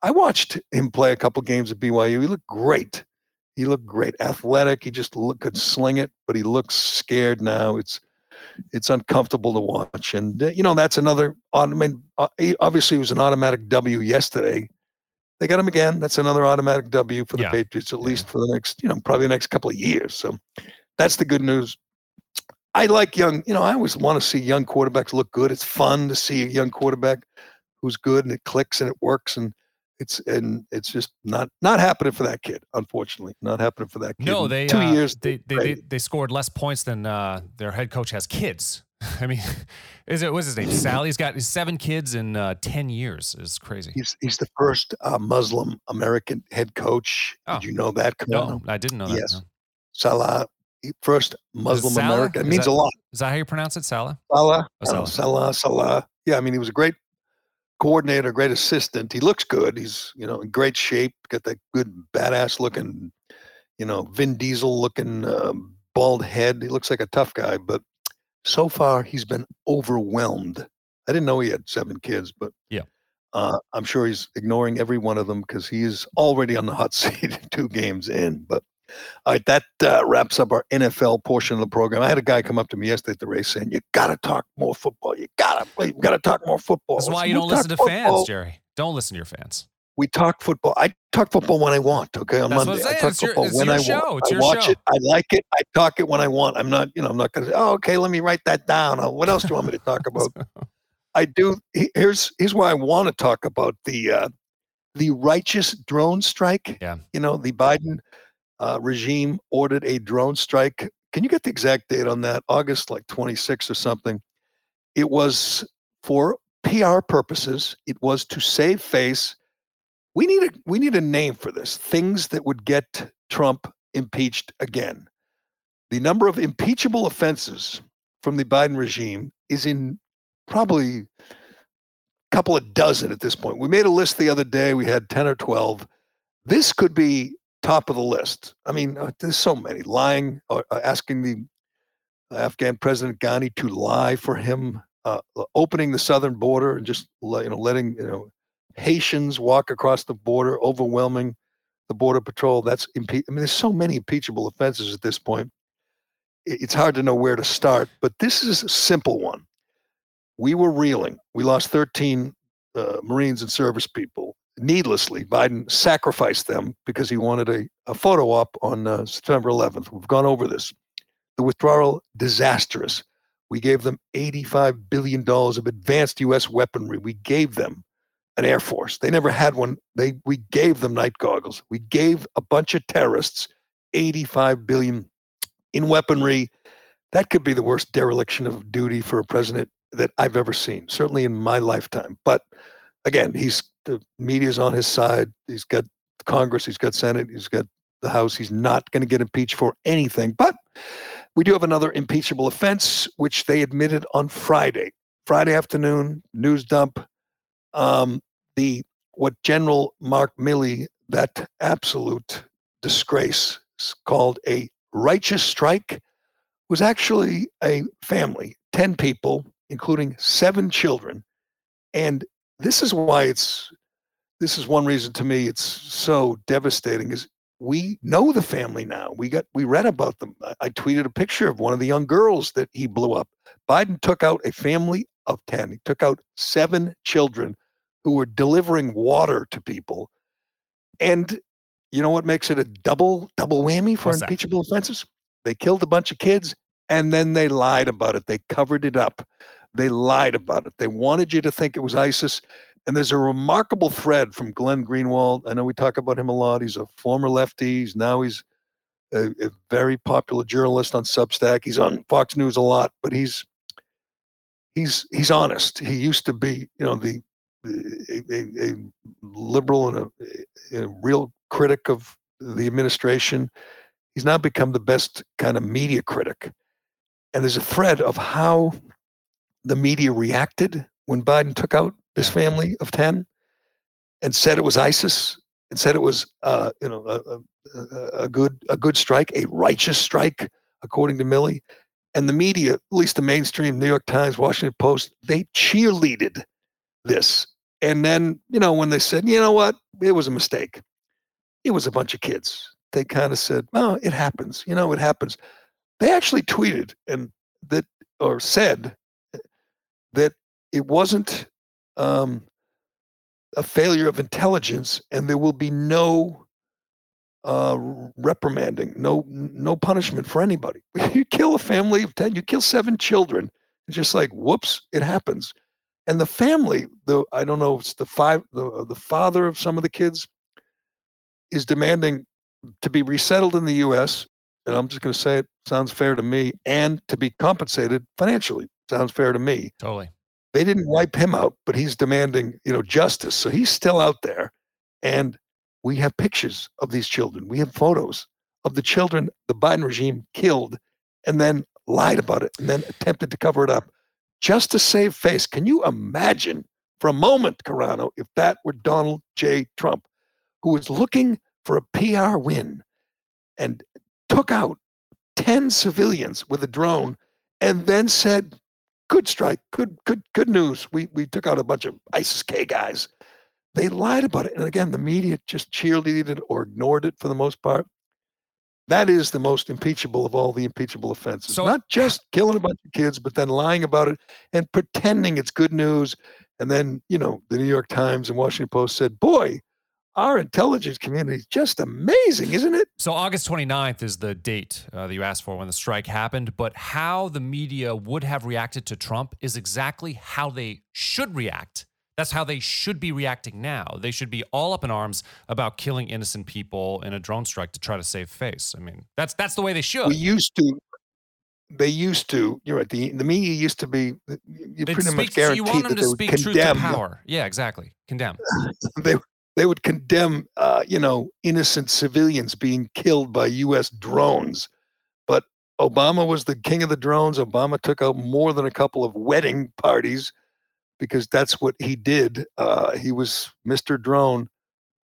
I watched him play a couple games at BYU. He looked great. He looked great, athletic. He just look, could sling it, but he looks scared now. It's it's uncomfortable to watch, and uh, you know that's another. I mean, uh, obviously it was an automatic W yesterday. They got him again. That's another automatic W for the Yeah. Patriots, at least for the next, you know, probably the next couple of years. So that's the good news. I like young, you know, I always want to see young quarterbacks look good. It's fun to see a young quarterback who's good and it clicks and it works and it's and it's just not not happening for that kid, unfortunately. Not happening for that kid. No, they two uh, years. They they, they they scored less points than uh, their head coach has kids. I mean, is it what's his name? Sally. He's got seven kids in uh, ten years. Is crazy. He's he's the first uh, Muslim American head coach. Oh. Did you know that? No, Carano? I didn't know that. Yes. no. Salah, first Muslim Salah? American. It Is means that- a lot. Is that how you pronounce it, Salah? Salah, Oh, know, Salah, Salah. Yeah, I mean, he was a great coordinator, great assistant. He looks good. He's you know in great shape. Got that good badass looking, you know, Vin Diesel looking um, bald head. He looks like a tough guy, but so far he's been overwhelmed. I didn't know he had seven kids, but Yeah. uh, I'm sure he's ignoring every one of them because he's already on the hot seat two games in. But all right, that uh, wraps up our NFL portion of the program. I had a guy come up to me yesterday at the race saying, "You got to talk more football. You got to, you got to talk more football." That's why you don't listen to talk fans. Gerry. Don't listen to your fans. We talk football. I talk football when I want. Okay, on That's Monday, I talk It's football it's when I show. want. It's I your watch show. it. I like it. I talk it when I want. I'm not, you know, I'm not going to say, "Oh, okay, let me write that down." Uh, What else do you want me to talk about? I do. Here's here's why I want to talk about the uh, the righteous drone strike. Yeah. You know, the Biden uh, regime ordered a drone strike. Can you get the exact date on that? August like 26 or something. It was for PR purposes. It was to save face. We need a we need a name for this. Things that would get Trump impeached again. The number of impeachable offenses from the Biden regime is in probably a couple of dozen at this point. We made a list the other day. We had 10 or 12. This could be top of the list. I mean, uh, there's so many lying, or uh, asking the Afghan President Ghani to lie for him, uh, opening the southern border and just you know letting you know Haitians walk across the border, overwhelming the border patrol. That's impe- I mean, there's so many impeachable offenses at this point. It's hard to know where to start, but this is a simple one. We were reeling. We lost 13 uh, Marines and service people needlessly. Biden sacrificed them because he wanted a, a photo op on uh, September 11th. We've gone over this. The withdrawal disastrous. We gave them $85 billion of advanced U.S. weaponry. We gave them an air force. They never had one. They we gave them night goggles. We gave a bunch of terrorists 85 billion in weaponry. That could be the worst dereliction of duty for a president that I've ever seen, certainly in my lifetime. But again, he's the media's on his side. He's got Congress, he's got Senate, he's got the House. He's not going to get impeached for anything. But we do have another impeachable offense, which they admitted on Friday, Friday afternoon, news dump. Um, the what General Mark Milley, that absolute disgrace, called a righteous strike, was actually a family, 10 people, including seven children. And this is why it's this is one reason to me it's so devastating is we know the family now. We got we read about them. I, I tweeted a picture of one of the young girls that he blew up. Biden took out a family of 10. He took out seven children who were delivering water to people. And you know what makes it a double double whammy for What's that? impeachable offenses? They killed a bunch of kids and then they lied about it. They covered it up. They lied about it. They wanted you to think it was ISIS. And there's a remarkable thread from Glenn Greenwald. I know we talk about him a lot. He's a former lefty. He's now he's a, a very popular journalist on Substack. He's on Fox News a lot, but he's he's he's honest. He used to be, you know, the a, a, a liberal and a, a real critic of the administration. He's now become the best kind of media critic. And there's a thread of how the media reacted when Biden took out this family of 10 and said it was ISIS and said it was uh, you know a, a, a good a good strike, a righteous strike, according to Milley. And the media, at least the mainstream New York Times, Washington Post, they cheerleaded this. And then, you know, when they said, you know what, it was a mistake. It was a bunch of kids. They kind of said, oh, it happens. You know, it happens. They actually tweeted and that or said that it wasn't um, a failure of intelligence, and there will be no uh, reprimanding, no no punishment for anybody. You kill a family of ten, you kill seven children. It's just like whoops, it happens. And the family, the I don't know, it's the five, the uh, the father of some of the kids is demanding to be resettled in the U.S. And I'm just going to say it sounds fair to me, and to be compensated financially sounds fair to me Totally. they didn't wipe him out, but he's demanding, you know, justice. So he's still out there. And we have pictures of these children. We have photos of the children the Biden regime killed and then lied about it and then attempted to cover it up just to save face. Can you imagine for a moment, Carano, if that were Donald J. Trump, who was looking for a PR win and took out 10 civilians with a drone and then said, good strike, good, good, good news. We we took out a bunch of ISIS K guys. They lied about it, and again, the media just cheerleaded or ignored it for the most part. That is the most impeachable of all the impeachable offenses. So- Not just killing a bunch of kids, but then lying about it and pretending it's good news. And then, you know, the New York Times and Washington Post said, boy, our intelligence community is just amazing, isn't it? So August 29th is the date uh, that you asked for when the strike happened, but how the media would have reacted to Trump is exactly how they should react. That's how they should be reacting now. They should be all up in arms about killing innocent people in a drone strike to try to save face. I mean, that's that's the way they should. We used to, they used to, you're right, the, the media used to be, you They'd pretty much speak- so you want them that to they speak truth to power. Yeah, exactly. Condemn. they they would condemn uh, you know innocent civilians being killed by U.S. drones, but Obama was the king of the drones. Obama took out more than a couple of wedding parties because that's what he did. Uh, he was Mr. Drone,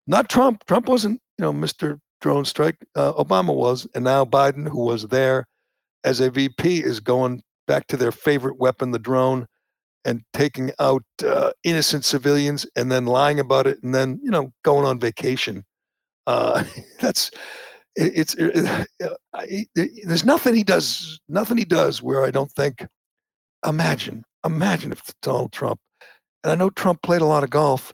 not Trump. Trump wasn't you know Mr. Drone Strike. Uh, Obama was, and now Biden, who was there as a VP, is going back to their favorite weapon, the drone and taking out uh, innocent civilians and then lying about it and then you know going on vacation uh, that's it, it's it, uh, it- there's nothing he does nothing he does where i don't think imagine imagine if it's donald trump and i know trump played a lot of golf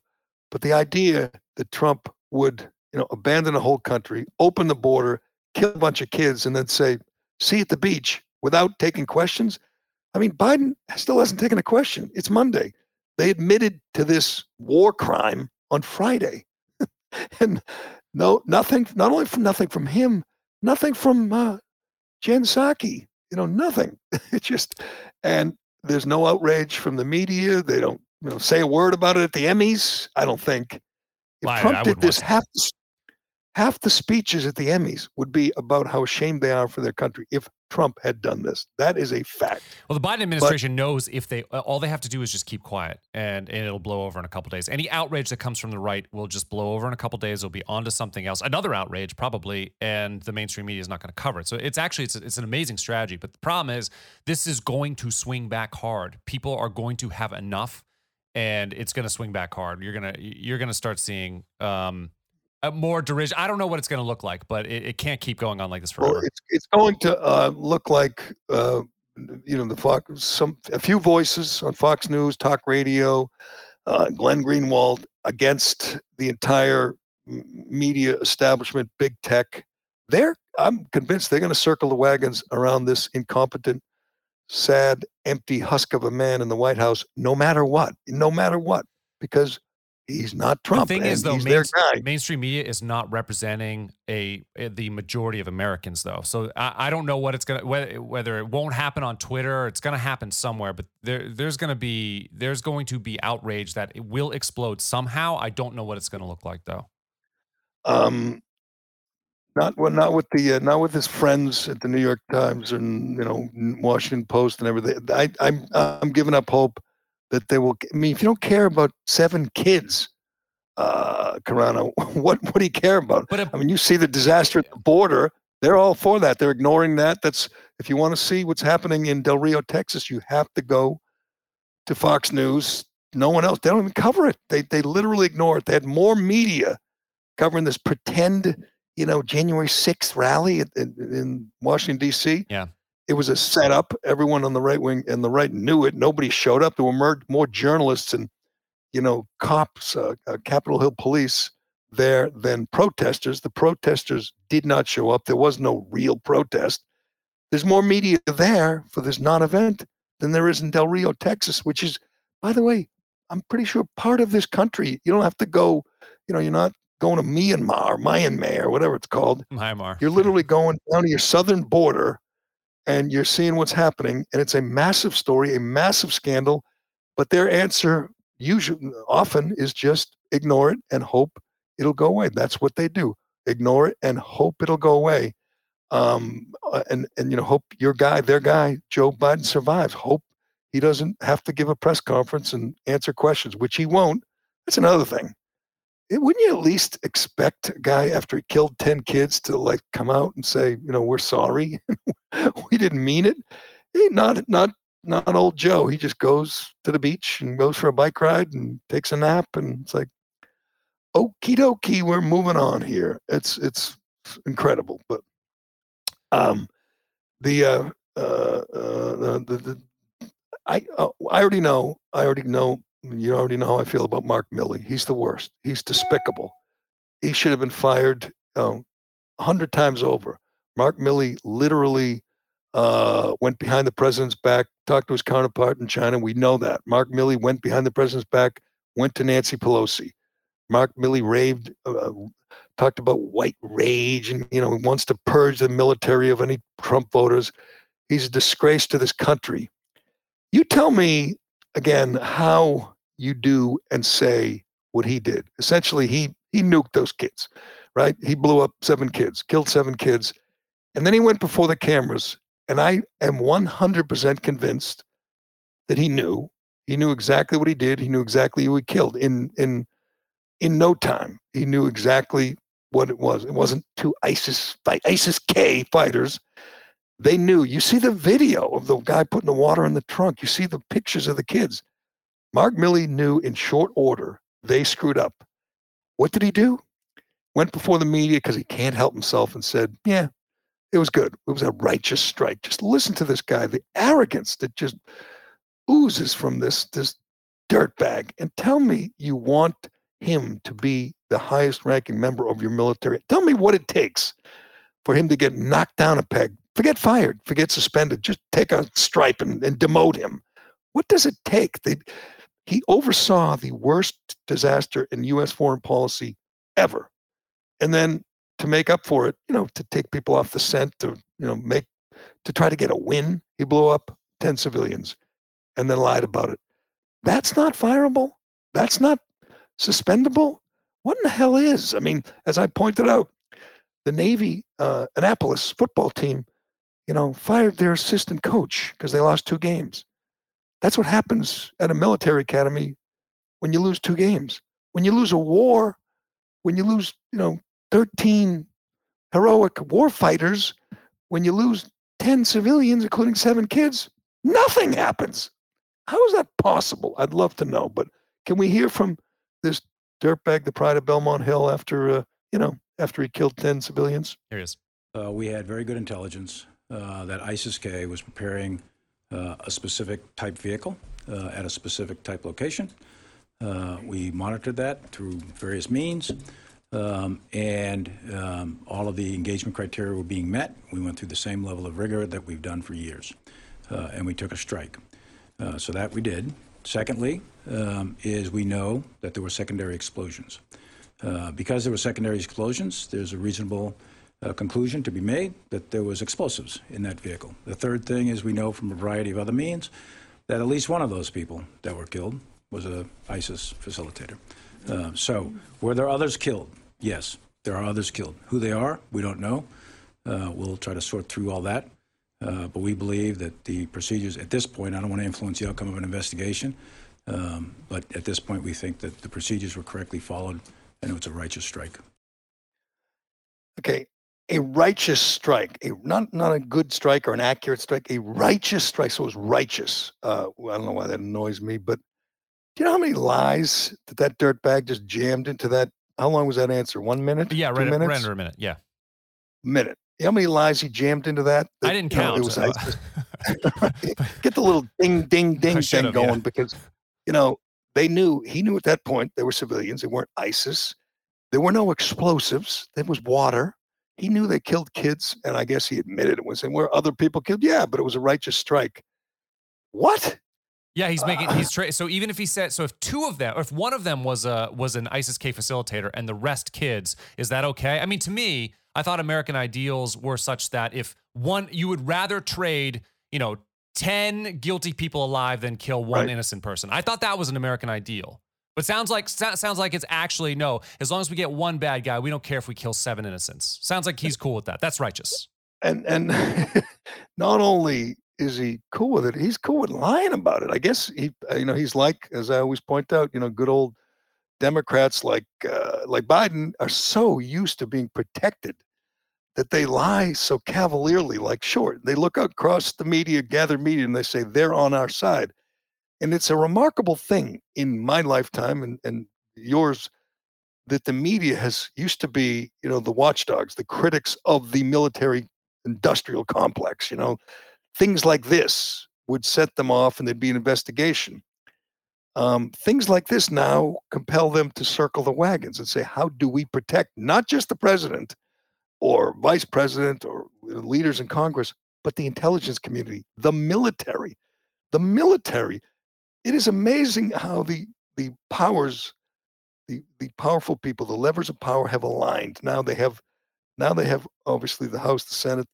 but the idea that trump would you know abandon a whole country open the border kill a bunch of kids and then say see at the beach without taking questions I mean, Biden still hasn't taken a question. It's Monday. They admitted to this war crime on Friday, and no, nothing. Not only from nothing from him, nothing from uh, Jen Psaki. You know, nothing. It's just, and there's no outrage from the media. They don't, you know, say a word about it at the Emmys. I don't think. If Trump did this, half the, half the speeches at the Emmys would be about how ashamed they are for their country. If Trump had done this, that is a fact. Well, the Biden administration knows if they all they have to do is just keep quiet, and, and it'll blow over in a couple days. Any outrage that comes from the right will just blow over in a couple days. It'll be on to something else, another outrage probably, and the mainstream media is not going to cover it. So it's actually it's, it's an amazing strategy. But the problem is this is going to swing back hard. People are going to have enough, and it's going to swing back hard. You're gonna you're gonna start seeing. Um, uh, more derision. I don't know what it's going to look like, but it, it can't keep going on like this Well, forever. it's it's going to uh, look like uh, you know the Fox some a few voices on Fox News, talk radio, uh, Glenn Greenwald against the entire media establishment, big tech. They're I'm convinced they're going to circle the wagons around this incompetent, sad, empty husk of a man in the White House, no matter what, no matter what, because he's not Trump. the thing is, though, main- mainstream media is not representing a, a- the majority of Americans, though. So I, I don't know what it's gonna whether, whether it won't happen on Twitter. Or it's gonna happen somewhere, but there there's gonna be there's going to be outrage that it will explode somehow. I don't know what it's gonna look like though. um not well, not with the uh, not with his friends at the New York Times and you know Washington Post and everything. I, I'm I'm giving up hope that they will. I mean, if you don't care about seven kids, uh, Carano, what what do you care about? But I mean, you see the disaster at the border. They're all for that. They're ignoring that. That's if you want to see what's happening in Del Rio, Texas, you have to go to Fox News. No one else. They don't even cover it. They they literally ignore it. They had more media covering this pretend, you know, January 6th rally in, in Washington D.C. Yeah. It was a setup. Everyone on the right wing and the right knew it. Nobody showed up. There were more, more journalists and, you know, cops, uh, uh, Capitol Hill police there than protesters. The protesters did not show up. There was no real protest. There's more media there for this non-event than there is in Del Rio, Texas, which is, by the way, I'm pretty sure part of this country. You don't have to go, you know, you're not going to Myanmar Myanmar or whatever it's called. Myanmar. You're literally going down to your southern border and you're seeing what's happening. And it's a massive story, a massive scandal. But their answer usually often is just ignore it and hope it'll go away. That's what they do. Ignore it and hope it'll go away. Um, uh, and and you know, hope your guy, their guy, Joe Biden survives. Hope he doesn't have to give a press conference and answer questions, which he won't. That's another thing. It, wouldn't you at least expect a guy after he killed 10 kids to like come out and say, you know, we're sorry. we didn't mean it. Hey, not not not old Joe. He just goes to the beach and goes for a bike ride and takes a nap and it's like okie dokie, we're moving on here. It's it's incredible. But um the uh uh, uh the, the, the I uh, I already know I already know you already know how I feel about Mark Milley. He's the worst. He's despicable. He should have been fired um, a hundred times over. Mark Milley literally uh, went behind the president's back, talked to his counterpart in China. We know that. Mark Milley went behind the president's back, went to Nancy Pelosi. Mark Milley raved, uh, talked about white rage, and you know he wants to purge the military of any Trump voters. He's a disgrace to this country. You tell me again how you do and say what he did. Essentially, he he nuked those kids, right? He blew up seven kids, killed seven kids, and then he went before the cameras. And I am 100% convinced that he knew. He knew exactly what he did. He knew exactly who he killed in in in no time. He knew exactly what it was. It wasn't two ISIS fight ISIS K fighters. They knew. You see the video of the guy putting the water in the trunk. You see the pictures of the kids. Mark Milley knew in short order they screwed up. What did he do? Went before the media because he can't help himself and said, Yeah, it was good. It was a righteous strike. Just listen to this guy, the arrogance that just oozes from this this dirtbag. And tell me you want him to be the highest ranking member of your military. Tell me what it takes for him to get knocked down a peg. Forget fired, forget suspended. Just take a stripe and, and demote him. What does it take? They, he oversaw the worst disaster in U.S. foreign policy ever. And then to make up for it, you know, to take people off the scent, to you know, make to try to get a win, he blew up 10 civilians and then lied about it. That's not fireable. That's not suspendable. What in the hell is? I mean, as I pointed out, the Navy uh, Annapolis football team, you know, fired their assistant coach because they lost two games. That's what happens at a military academy when you lose two games. When you lose a war, when you lose, you know, 13 heroic war fighters, when you lose 10 civilians, including seven kids, nothing happens. How is that possible? I'd love to know. But can we hear from this dirtbag, the pride of Belmont Hill, after uh, you know, after he killed 10 civilians? Here he is. Uh, we had very good intelligence uh, that ISIS-K was preparing uh, a specific type vehicle uh, at a specific type location. We monitored that through various means, um, and um, all of the engagement criteria were being met. We went through the same level of rigor that we've done for years, uh, and we took a strike. Uh, so that we did. Secondly, um, is we know that there were secondary explosions. Uh, because there were secondary explosions, there's a reasonable uh, conclusion to be made that there was explosives in that vehicle. The third thing is we know from a variety of other means that at least one of those people that were killed was a ISIS facilitator. Uh, so were there others killed? Yes, there are others killed. Who they are, we don't know. Uh, we'll try to sort through all that. Uh, but we believe that the procedures at this point, I don't want to influence the outcome of an investigation, um, but at this point, we think that the procedures were correctly followed and it was a righteous strike. Okay, a righteous strike, a not not a good strike or an accurate strike, a righteous strike. So it was righteous. Uh, I don't know why that annoys me, but do you know how many lies that that dirtbag just jammed into that? How long was that answer? One minute? Yeah, right, right minutes? under a minute. Yeah. minute. You know how many lies he jammed into that? I didn't you know, count. it was ISIS. Get the little ding, ding, ding thing yeah. going because, you know, they knew, he knew at that point they were civilians. They weren't ISIS. There were no explosives. There was water. He knew they killed kids. And I guess he admitted it was, and were other people killed? Yeah, but it was a righteous strike. What? Yeah, he's making uh, he's tra- so even if he said so if two of them or if one of them was a was an ISIS K facilitator and the rest kids, is that okay? I mean, to me, I thought American ideals were such that if one you would rather trade, you know, 10 guilty people alive than kill one Right. innocent person. I thought that was an American ideal. But sounds like sounds like it's actually no. As long as we get one bad guy, we don't care if we kill seven innocents. Sounds like he's cool with that. That's righteous. and and not only is he cool with it, he's cool with lying about it. I guess he, uh, you know, he's like, as I always point out, you know, good old Democrats like uh, like Biden are so used to being protected that they lie so cavalierly. Like, sure, they look across the media, gather media, and they say they're on our side, and it's a remarkable thing in my lifetime and and yours that the media has used to be, you know, the watchdogs, the critics of the military industrial complex. You know, things like this would set them off and there'd be an investigation. Um, things like this now compel them to circle the wagons and say, how do we protect not just the president or vice president or leaders in Congress, but the intelligence community, the military? The military. It is amazing how the the powers, the the powerful people, the levers of power have aligned. Now they have now they have obviously the House, the Senate,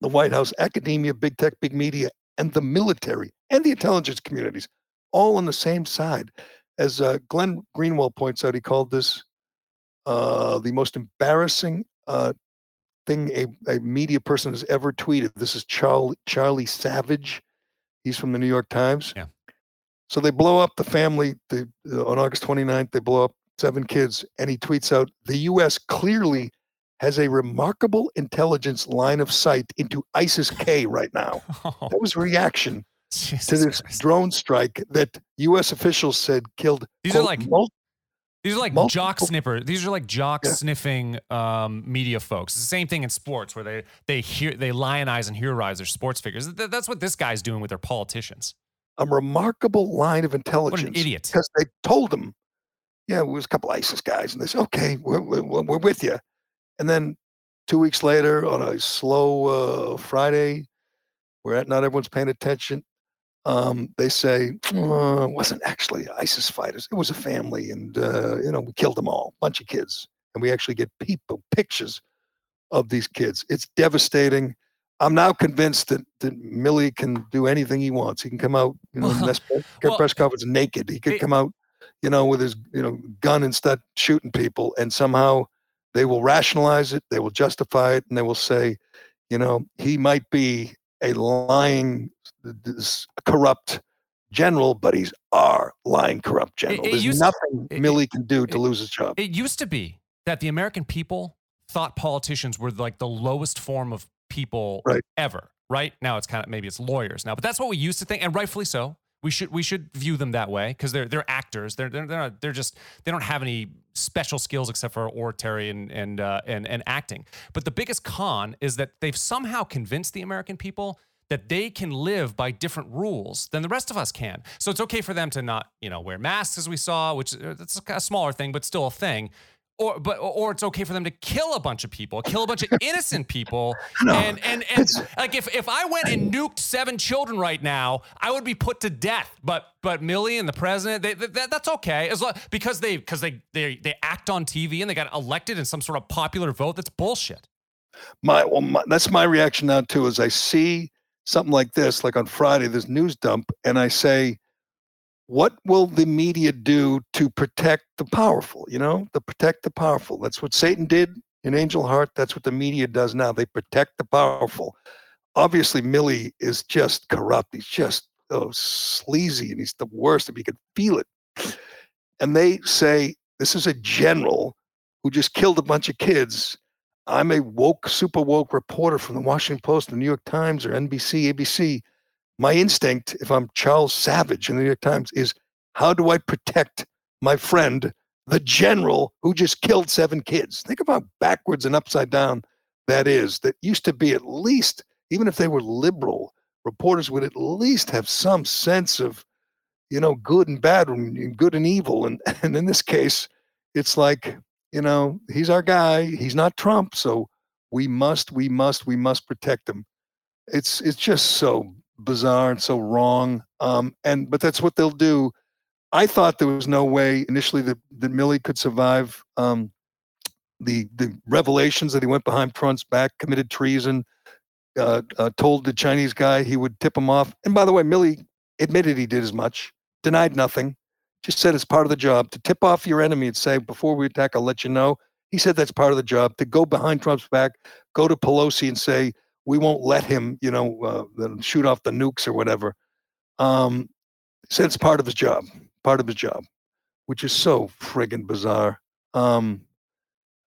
the White House, academia, big tech, big media, and the military and the intelligence communities all on the same side. As uh, Glenn Greenwald points out, he called this uh, the most embarrassing uh, thing a, a media person has ever tweeted. This is Charlie, Charlie Savage. He's from the New York Times. Yeah. So they blow up the family they, uh, on August 29th. They blow up seven kids, and he tweets out the U.S. clearly has a remarkable intelligence line of sight into ISIS K right now. Oh, That was reaction to this Christ. drone strike that U.S. officials said killed. These are like- These are like Multiple- jock snipper. These are like jock Yeah. sniffing um, media folks. It's the same thing in sports where they they hear they lionize and heroize their sports figures. That's what this guy's doing with their politicians. A remarkable line of intelligence. idiot. Because they told him, yeah, it was a couple ISIS guys, and they said, okay, we're, we're, we're with you. And then two weeks later, on a slow uh, Friday, where not everyone's paying attention, um, they say "Uh, it wasn't actually ISIS fighters. It was a family, and uh, you know we killed them all, bunch of kids, and we actually get people pictures of these kids. It's devastating. I'm now convinced that, that Milley can do anything he wants. He can come out, you know, Well- well, press conference naked. He could it- come out, you know, with his, you know, gun and start shooting people, and somehow they will rationalize it, they will justify it, and they will say, you know, he might be a lying, corrupt general, but he's our lying, corrupt general. it There's used- nothing it- Milley can do to it- lose his job. It used to be that the American people thought politicians were like the lowest form of people Right. ever. Right now, it's kind of maybe it's lawyers now, but that's what we used to think, and rightfully so. We should we should view them that way because they're they're actors. They're they're they're, not, they're just they don't have any special skills except for oratory and and uh, and and acting. But the biggest con is that they've somehow convinced the American people that they can live by different rules than the rest of us can. So it's okay for them to not, you know, wear masks as we saw, which uh, that's a smaller thing, but still a thing. Or, but or it's okay for them to kill a bunch of people, kill a bunch of innocent people, No, and and and like if if I went and nuked seven children right now, I would be put to death. But but Milley and the president, they, that, that's okay as long because they because they they they act on TV and they got elected in some sort of popular vote. That's bullshit. my well, my, that's my reaction now too. Is I see something like this, like on Friday, this news dump, and I say, what will the media do to protect the powerful? You know, to protect the powerful. That's what Satan did in Angel Heart. That's what the media does now. They protect the powerful. Obviously, Milley is just corrupt. He's just oh, sleazy, and he's the worst. If you could feel it, and they say this is a general who just killed a bunch of kids. I'm a woke, super woke reporter from the Washington Post, the New York Times, or NBC, ABC. My instinct, if I'm Charles Savage in the New York Times, is how do I protect my friend, the general who just killed seven kids? Think about how backwards and upside down that is. That used to be at least, even if they were liberal, reporters would at least have some sense of, you know, good and bad and good and evil. And, and in this case, it's like, you know, he's our guy. He's not Trump, so we must, we must, we must protect him. It's it's just so bizarre and so wrong. Um, and but that's what they'll do. I thought there was no way initially that that Milley could survive um, the the revelations that he went behind Trump's back, committed treason, uh, uh, told the Chinese guy he would tip him off. And by the way, Milley admitted he did as much, denied nothing just said it's part of the job to tip off your enemy and say, before we attack, I'll let you know. He said that's part of the job to go behind Trump's back, go to Pelosi and say, we won't let him, you know, uh, shoot off the nukes or whatever. Um, said it's part of his job, part of his job, which is so friggin' bizarre. Um,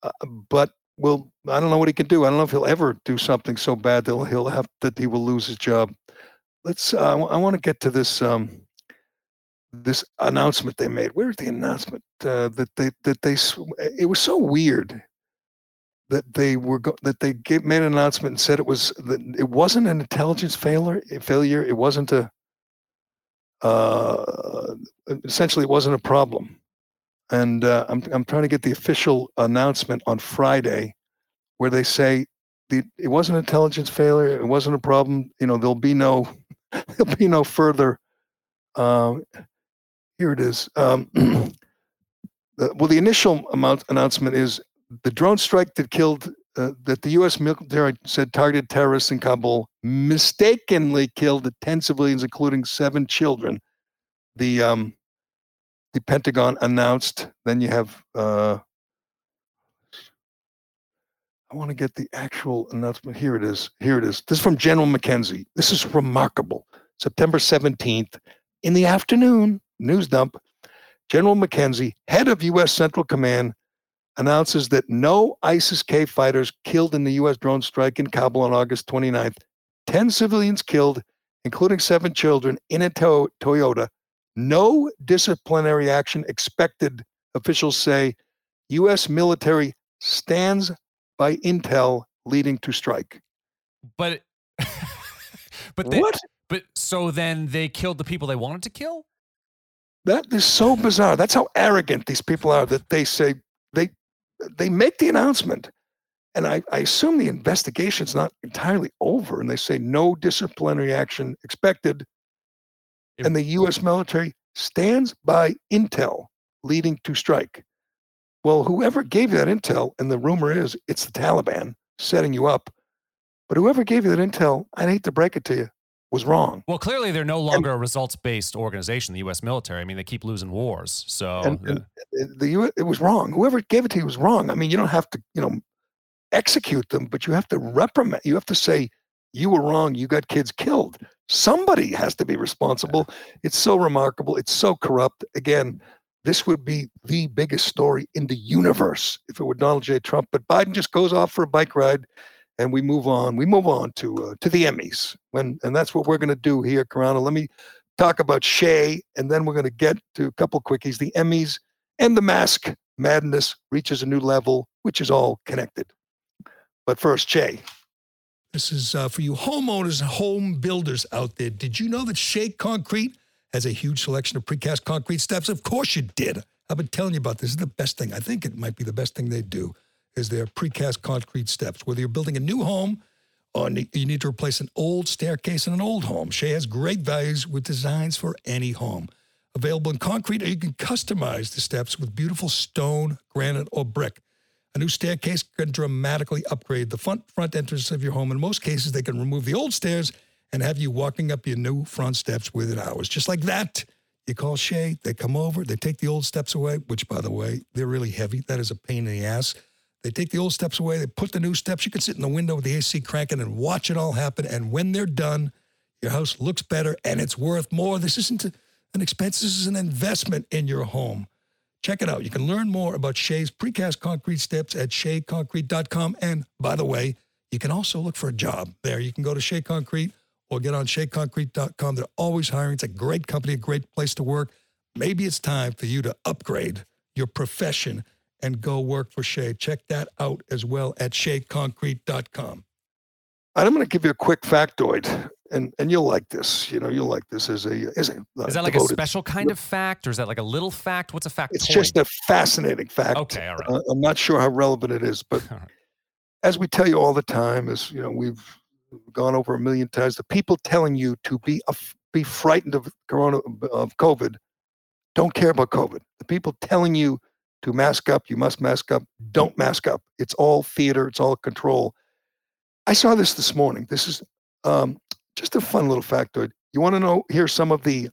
uh, but well, I don't know what he can do. I don't know if he'll ever do something so bad that he'll, have that he will lose his job. Let's. Uh, I want to get to this. Um, this announcement they made. Where's the announcement uh, that they that they? It was so weird that they were go- that they gave, made an announcement and said it was that it wasn't an intelligence failure. Failure. It wasn't a. Uh, essentially, it wasn't a problem, and uh, I'm I'm trying to get the official announcement on Friday, where they say the it wasn't intelligence failure. It wasn't a problem. You know, there'll be no there'll be no further. Um, here it is. Um, the, well, the initial amount announcement is the drone strike that killed uh, that the U.S. military said targeted terrorists in Kabul mistakenly killed 10 civilians, including seven children. The um, the Pentagon announced. Then you have. Uh, I want to get the actual announcement. Here it is. Here it is. This is from General McKenzie. This is remarkable. September 17th in the afternoon, news dump. General McKenzie, head of U.S. Central Command, announces that no ISIS K fighters killed in the U.S. drone strike in Kabul on August 29th. 10 civilians killed, including seven children, in a to- Toyota. No disciplinary action expected, officials say. U.S. military stands by intel leading to strike. But but they, What? but so then they killed the people they wanted to kill. That is so bizarre. That's how arrogant these people are that they say they make the announcement. And I, I assume the investigation's not entirely over, and they say no disciplinary action expected. And the US military stands by intel leading to strike. Well, whoever gave you that intel, and the rumor is it's the Taliban setting you up, but whoever gave you that intel, I'd hate to break it to you, was wrong. Well, clearly they're no longer a results-based organization, the U.S. military. I mean, they keep losing wars. So and, the- and the U- it was wrong. Whoever gave it to you was wrong. I mean, you don't have to, you know, execute them, but you have to reprimand. You have to say you were wrong. You got kids killed. Somebody has to be responsible. It's so remarkable. It's so corrupt. Again, this would be the biggest story in the universe if it were Donald J. Trump. But Biden just goes off for a bike ride, and we move on. We move on to uh, to the Emmys, when and that's what we're going to do here, Carano. Let me talk about Shea, and then we're going to get to a couple quickies. The Emmys and the mask madness reaches a new level, which is all connected. But first, Shea. This is uh, for you homeowners and home builders out there. Did you know that Shea Concrete has a huge selection of precast concrete steps? Of course you did. I've been telling you about this. This is the best thing. I think it might be the best thing they do is their precast concrete steps. Whether you're building a new home or you need to replace an old staircase in an old home, Shea has great values with designs for any home. Available in concrete, or you can customize the steps with beautiful stone, granite, or brick. A new staircase can dramatically upgrade the front front entrance of your home. In most cases, they can remove the old stairs and have you walking up your new front steps within hours. Just like that. You call Shea, they come over, they take the old steps away, which by the way, they're really heavy. That is a pain in the ass. They take the old steps away, they put the new steps. You can sit in the window with the AC cranking and watch it all happen. And when they're done, your house looks better and it's worth more. This isn't an expense, this is an investment in your home. Check it out. You can learn more about Shea's precast concrete steps at sheaconcrete.com. And by the way, you can also look for a job there. You can go to Shea Concrete or get on sheaconcrete.com. They're always hiring. It's a great company, a great place to work. Maybe it's time for you to upgrade your profession and go work for Shea. Check that out as well at sheaconcrete.com. I'm going to give you a quick factoid, and and you'll like this. You know, you'll like this as a as a uh, Is that like a special kind of fact, or is that like a little fact? What's a fact? It's just a fascinating fact. Okay, all right. Uh, I'm not sure how relevant it is, but All right. as we tell you all the time, as you know, we've gone over a million times. The people telling you to be af- be frightened of corona of COVID don't care about COVID. The people telling you to mask up, you must mask up. Don't mask up. It's all theater. It's all control. I saw this this morning. This is um, just a fun little factoid. You want to know? Here's some of the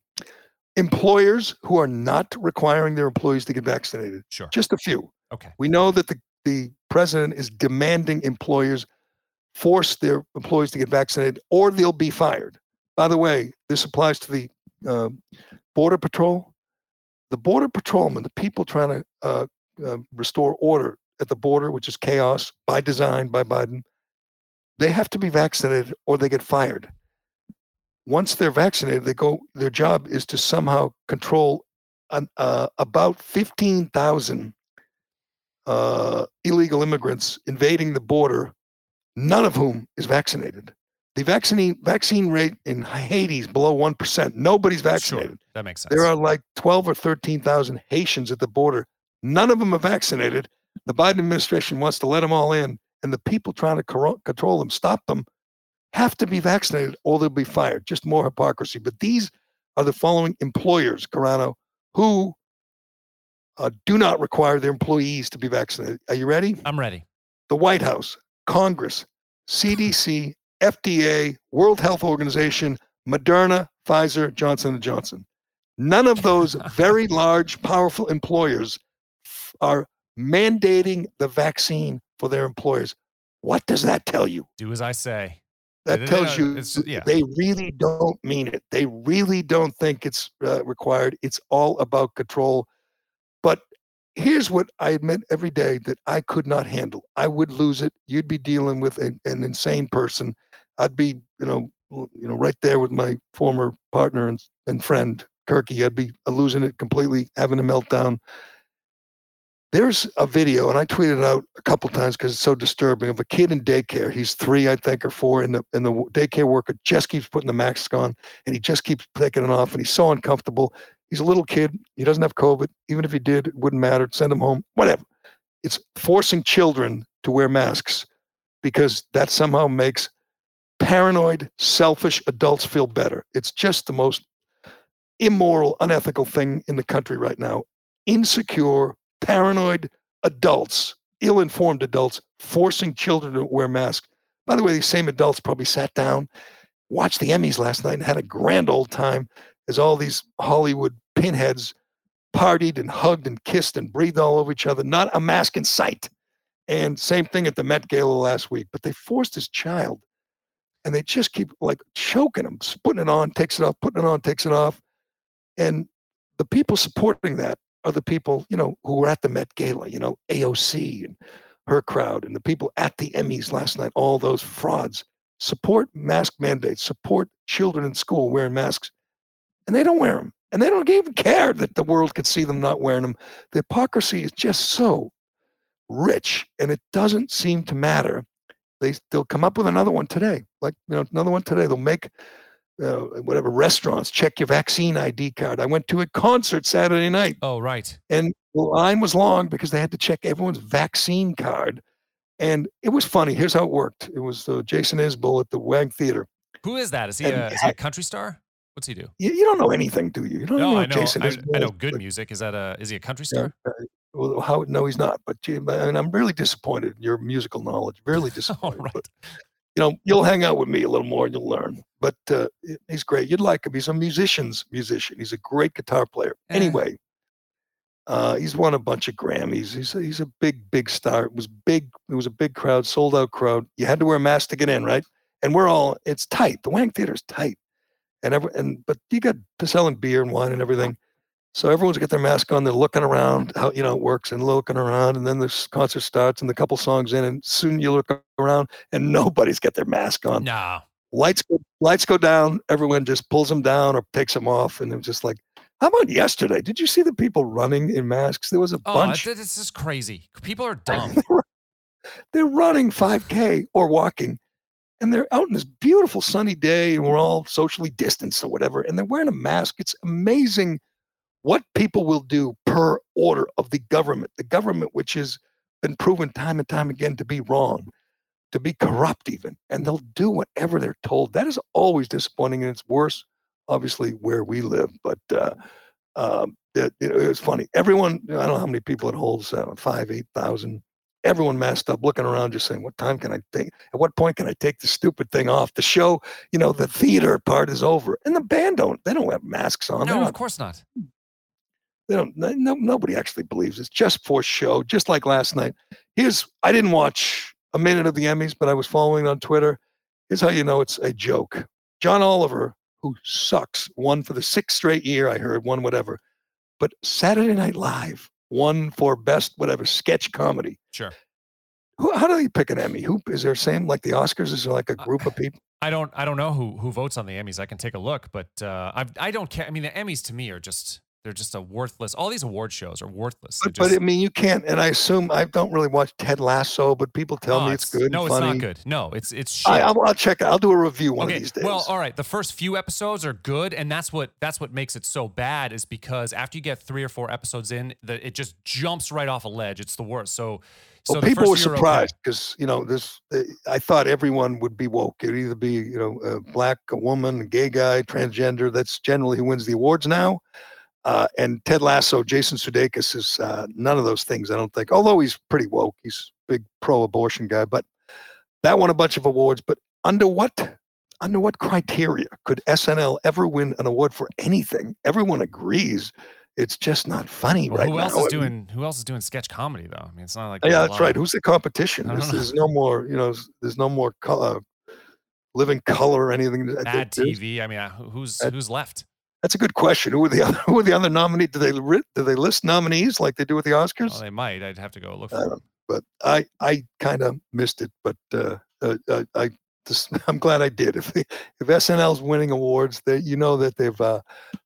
employers who are not requiring their employees to get vaccinated. Sure. Just a few. Okay. We know that the, the president is demanding employers force their employees to get vaccinated or they'll be fired. By the way, this applies to the uh, Border Patrol. The Border Patrolmen, the people trying to uh, uh, restore order at the border, which is chaos by design by Biden, they have to be vaccinated or they get fired. Once they're vaccinated, they go. Their job is to somehow control an, uh, about fifteen thousand uh, illegal immigrants invading the border, none of whom is vaccinated. The vaccine vaccine rate in Haiti is below one percent. Nobody's vaccinated. Sure. That makes sense. There are like twelve or thirteen thousand Haitians at the border. None of them are vaccinated. The Biden administration wants to let them all in, and the people trying to coro- control them, stop them, have to be vaccinated or they'll be fired. Just more hypocrisy. But these are the following employers, Carano, who uh, do not require their employees to be vaccinated. Are you ready? I'm ready. the White House, Congress, CDC, FDA, World Health Organization, Moderna, Pfizer, Johnson and Johnson. None of those very large, powerful employers f- are mandating the vaccine for their employers. What does that tell you? Do as I say. That tells you it's- yeah. they really don't mean it. They really don't think it's uh, required. It's all about control. But here's what I admit every day that I could not handle. I would lose it. You'd be dealing with a, an insane person. I'd be, you know, you know, right there with my former partner and, and friend Kirky. I'd be uh, losing it completely, having a meltdown. There's a video, and I tweeted it out a couple times because it's so disturbing of a kid in daycare. He's three, I think, or four, and the and the daycare worker just keeps putting the mask on, and he just keeps taking it off, and he's so uncomfortable. He's a little kid. He doesn't have COVID. Even if he did, it wouldn't matter. Send him home. Whatever. It's forcing children to wear masks because that somehow makes paranoid, selfish adults feel better. It's just the most immoral, unethical thing in the country right now. Insecure, paranoid adults, ill informed adults, forcing children to wear masks. By the way, these same adults probably sat down, watched the Emmys last night, and had a grand old time as all these Hollywood pinheads partied and hugged and kissed and breathed all over each other, not a mask in sight. And same thing at the Met Gala last week. But they forced this child and they just keep like choking them, putting it on, takes it off, putting it on, takes it off. And the people supporting that are the people, you know, who were at the Met Gala, you know, AOC and her crowd, and the people at the Emmys last night, all those frauds. Support mask mandates, support children in school wearing masks. and they don't wear them, and they don't even care that the world could see them not wearing them. The hypocrisy is just so rich, and it doesn't seem to matter. They they'll come up with another one today, like you know another one today. They'll make uh, whatever restaurants check your vaccine ID card. I went to a concert Saturday night, Oh, right. and the line was long because they had to check everyone's vaccine card. And it was funny. Here's how it worked. It was uh, Jason Isbell at the Wang Theater. Who is that? Is he a, is he a country star? What's he do? You, you don't know anything, do you? You don't No, know I know. Jason I, I know good music. Is that a? Is he a country star? uh, well, how? No, he's not. But gee, but- and I'm really disappointed in your musical knowledge. Really disappointed. right. But, you know, you'll hang out with me a little more and you'll learn. But uh, he's great. You'd like him. He's a musician's musician. He's a great guitar player. Eh. Anyway, uh, he's won a bunch of Grammys. He's a, he's a big, big star. It was big. It was a big crowd, sold out crowd. You had to wear a mask to get in, right? And we're all. It's tight. The Wang Theater's tight, and every, and but you got selling beer and wine and everything. So everyone's got their mask on. They're looking around how you know it works and looking around, and then the concert starts and the couple songs in, and soon you look around and nobody's got their mask on. No. Lights go, lights go down. Everyone just pulls them down or takes them off, and it's just like, how about yesterday? Did you see the people running in masks? There was a Oh, uh, bunch. th- this is crazy. People are dumb. they're running 5K or walking, and they're out in this beautiful sunny day, and we're all socially distanced or whatever, and they're wearing a mask. It's amazing what people will do per order of the government, the government which has been proven time and time again to be wrong, to be corrupt even, and they'll do whatever they're told. That is always disappointing, and it's worse, obviously, where we live. But uh, um, it, it, was funny. Everyone, I don't know how many people it holds, uh, five, eight thousand. Everyone masked up, looking around, just saying, "What time can I take? At what point can I take the stupid thing off?" The show, you know, the theater part is over, and the band don't. They don't have masks on. No, of course not. They don't no, no- nobody actually believes it's just for show just like last night here's i didn't watch a minute of the emmys but i was following on twitter here's how you know it's a joke john oliver who sucks won for the sixth straight year i heard one whatever but saturday night live won for best whatever sketch comedy Sure. who, how do they pick an emmy who is there same like the oscars is there like a group of people I don't. I don't know who who votes on the Emmys. I can take a look, but uh, I I don't care. I mean, the Emmys to me are just they're just a worthless. All these award shows are worthless. But, but i mean you can't and i assume i don't really watch ted lasso but people tell Oh, me it's, good No, it's funny. not good. No, it's it's shit. I, I'll, I'll check it. I'll do a review one okay. of these days. Well, all right. The first few episodes are good, and that's what that's what makes it so bad. Is because after you get three or four episodes in, that it just jumps right off a ledge. It's the worst. So, so well, people were first few are okay. surprised because you know this. uh, I thought everyone would be woke. It'd either be you know a black, a woman, a gay guy, transgender. That's generally who wins the awards now. Uh, and Ted Lasso, Jason Sudeikis is uh, none of those things. I don't think. Although he's pretty woke, he's a big pro-abortion guy. But that won a bunch of awards. But under what under what criteria could SNL ever win an award for anything? Everyone agrees it's just not funny Well, right who else now. is doing? Who else is doing sketch comedy though? I mean, it's not like yeah, that's right. of- Who's the competition? There's, there's no more, you know, there's no more color, living color or anything. Mad there's- TV. I mean, uh, who's who's left? That's a good question. Who are the other? Who are the other nominees? Do they do they list nominees like they do with the Oscars? Well, they might. I'd have to go look for. don't- but I I kind of missed it. But uh, uh, I, I just I'm glad I did. If they, if SNL's winning awards, they you know that they've uh,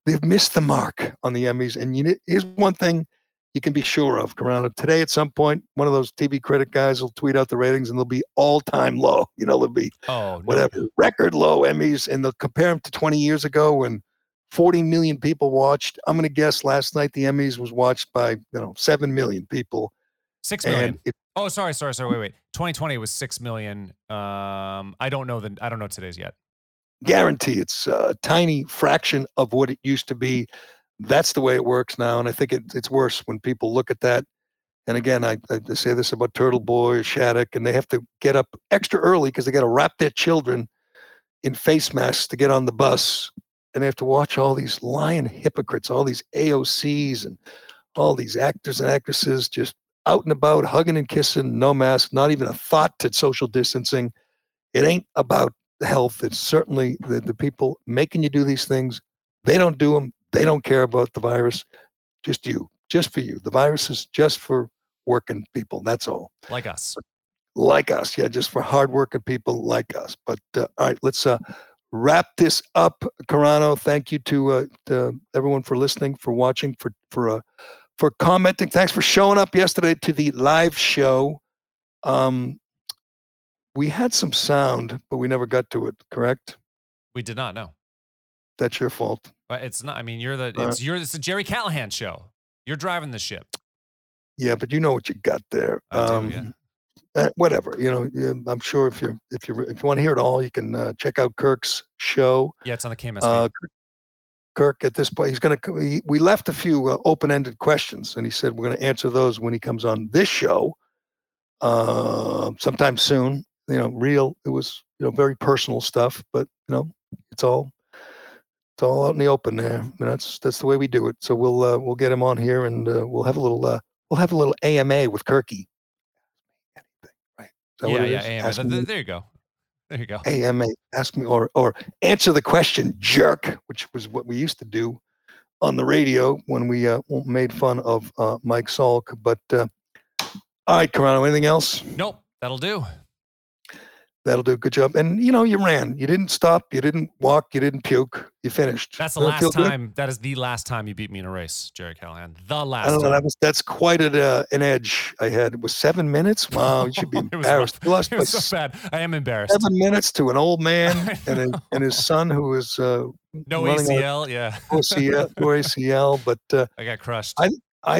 they've missed the mark on the Emmys. And you here's one thing you can be sure of, Carano. Today at some point, one of those TV critic guys will tweet out the ratings, and they'll be all time low. You know, they'll be Oh, no. whatever record low Emmys, and they'll compare them to 20 years ago when 40 million people watched. I'm going to guess last night the Emmys was watched by you know seven million people, Six million. it, Oh, sorry, sorry, sorry. Wait, wait. 2020 was six million. Um, I don't know the. I don't know today's yet. guarantee it's a tiny fraction of what it used to be. That's the way it works now, and I think it, it's worse when people look at that. And again, I, I say this about Turtle Boy, Shattuck, and they have to get up extra early because they got to wrap their children in face masks to get on the bus, and they have to watch all these lying hypocrites, all these AOCs, and all these actors and actresses just out and about, hugging and kissing, no mask, not even a thought to social distancing. It ain't about health. It's certainly the, the people making you do these things. They don't do them. They don't care about the virus. Just you, just for you. The virus is just for working people. That's all. Like us. Like us. Yeah, just for hardworking people like us. But uh, all right, let's uh, wrap this up. Carano, thank you to, uh, to everyone for listening, for watching, for for uh, for commenting. Thanks for showing up yesterday to the live show. Um, we had some sound, but we never got to it. Correct? We did not know. That's your fault. But it's not. I mean, you're the. Uh, It's you're. It's the Gerry Callahan show. You're driving the ship. Yeah, but you know what you got there. I do, um, yeah. Uh, whatever. You know, I'm sure if you if you if you want to hear it all, you can uh, check out Kirk's show. Yeah, it's on the KMS. Uh. Kirk- at this point, he's going to. He, we left a few uh, open-ended questions, and he said we're going to answer those when he comes on this show, uh, sometime soon. You know, real. It was you know very personal stuff, but you know, it's all it's all out in the open there. And that's that's the way we do it. So we'll uh, we'll get him on here, and uh, we'll have a little uh, we'll have a little AMA with Kirky. Anything, right? Is that what yeah, yeah. AMA. Ask me- there you go. There you go. AMA, ask me or or answer the question, jerk, which was what we used to do on the radio when we uh, made fun of uh, Mike Salk. But uh, all right, Carano, anything else? Nope, that'll do. That'll do. A good job. And you know, you ran. You didn't stop. You didn't walk. You didn't puke. You finished. That's the feel last good? time. That is the last time you beat me in a race, Gerry Callahan. The last. I don't know. time. That was that's quite a, uh, an edge I had. It was seven minutes. Wow, you should be It was embarrassed. You lost It was so bad. I am embarrassed. seven minutes to an old man and, a, and his son who is uh, No running out- ACL. Yeah, OCL, or ACL. But uh, I got crushed. I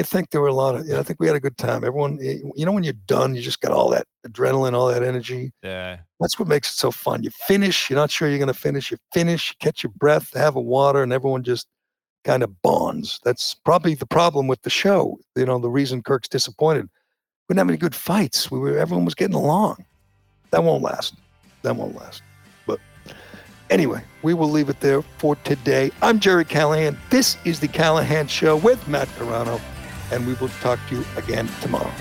think there were a lot of. I think we had a good time. Everyone, eh, you know, when you're done, you just got all that adrenaline, all that energy. yeah. That's what makes it so fun. You finish. You're not sure you're going to finish. You finish. You catch your breath. Have a water, and everyone just kind of bonds. That's probably the problem with the show. You know, the reason Kirk's disappointed. We didn't have any good fights. We were. Everyone was getting along. That won't last. That won't last. But anyway, we will leave it there for today. I'm Gerry Callahan. This is the Callahan Show with Matt Carano, and we will talk to you again tomorrow.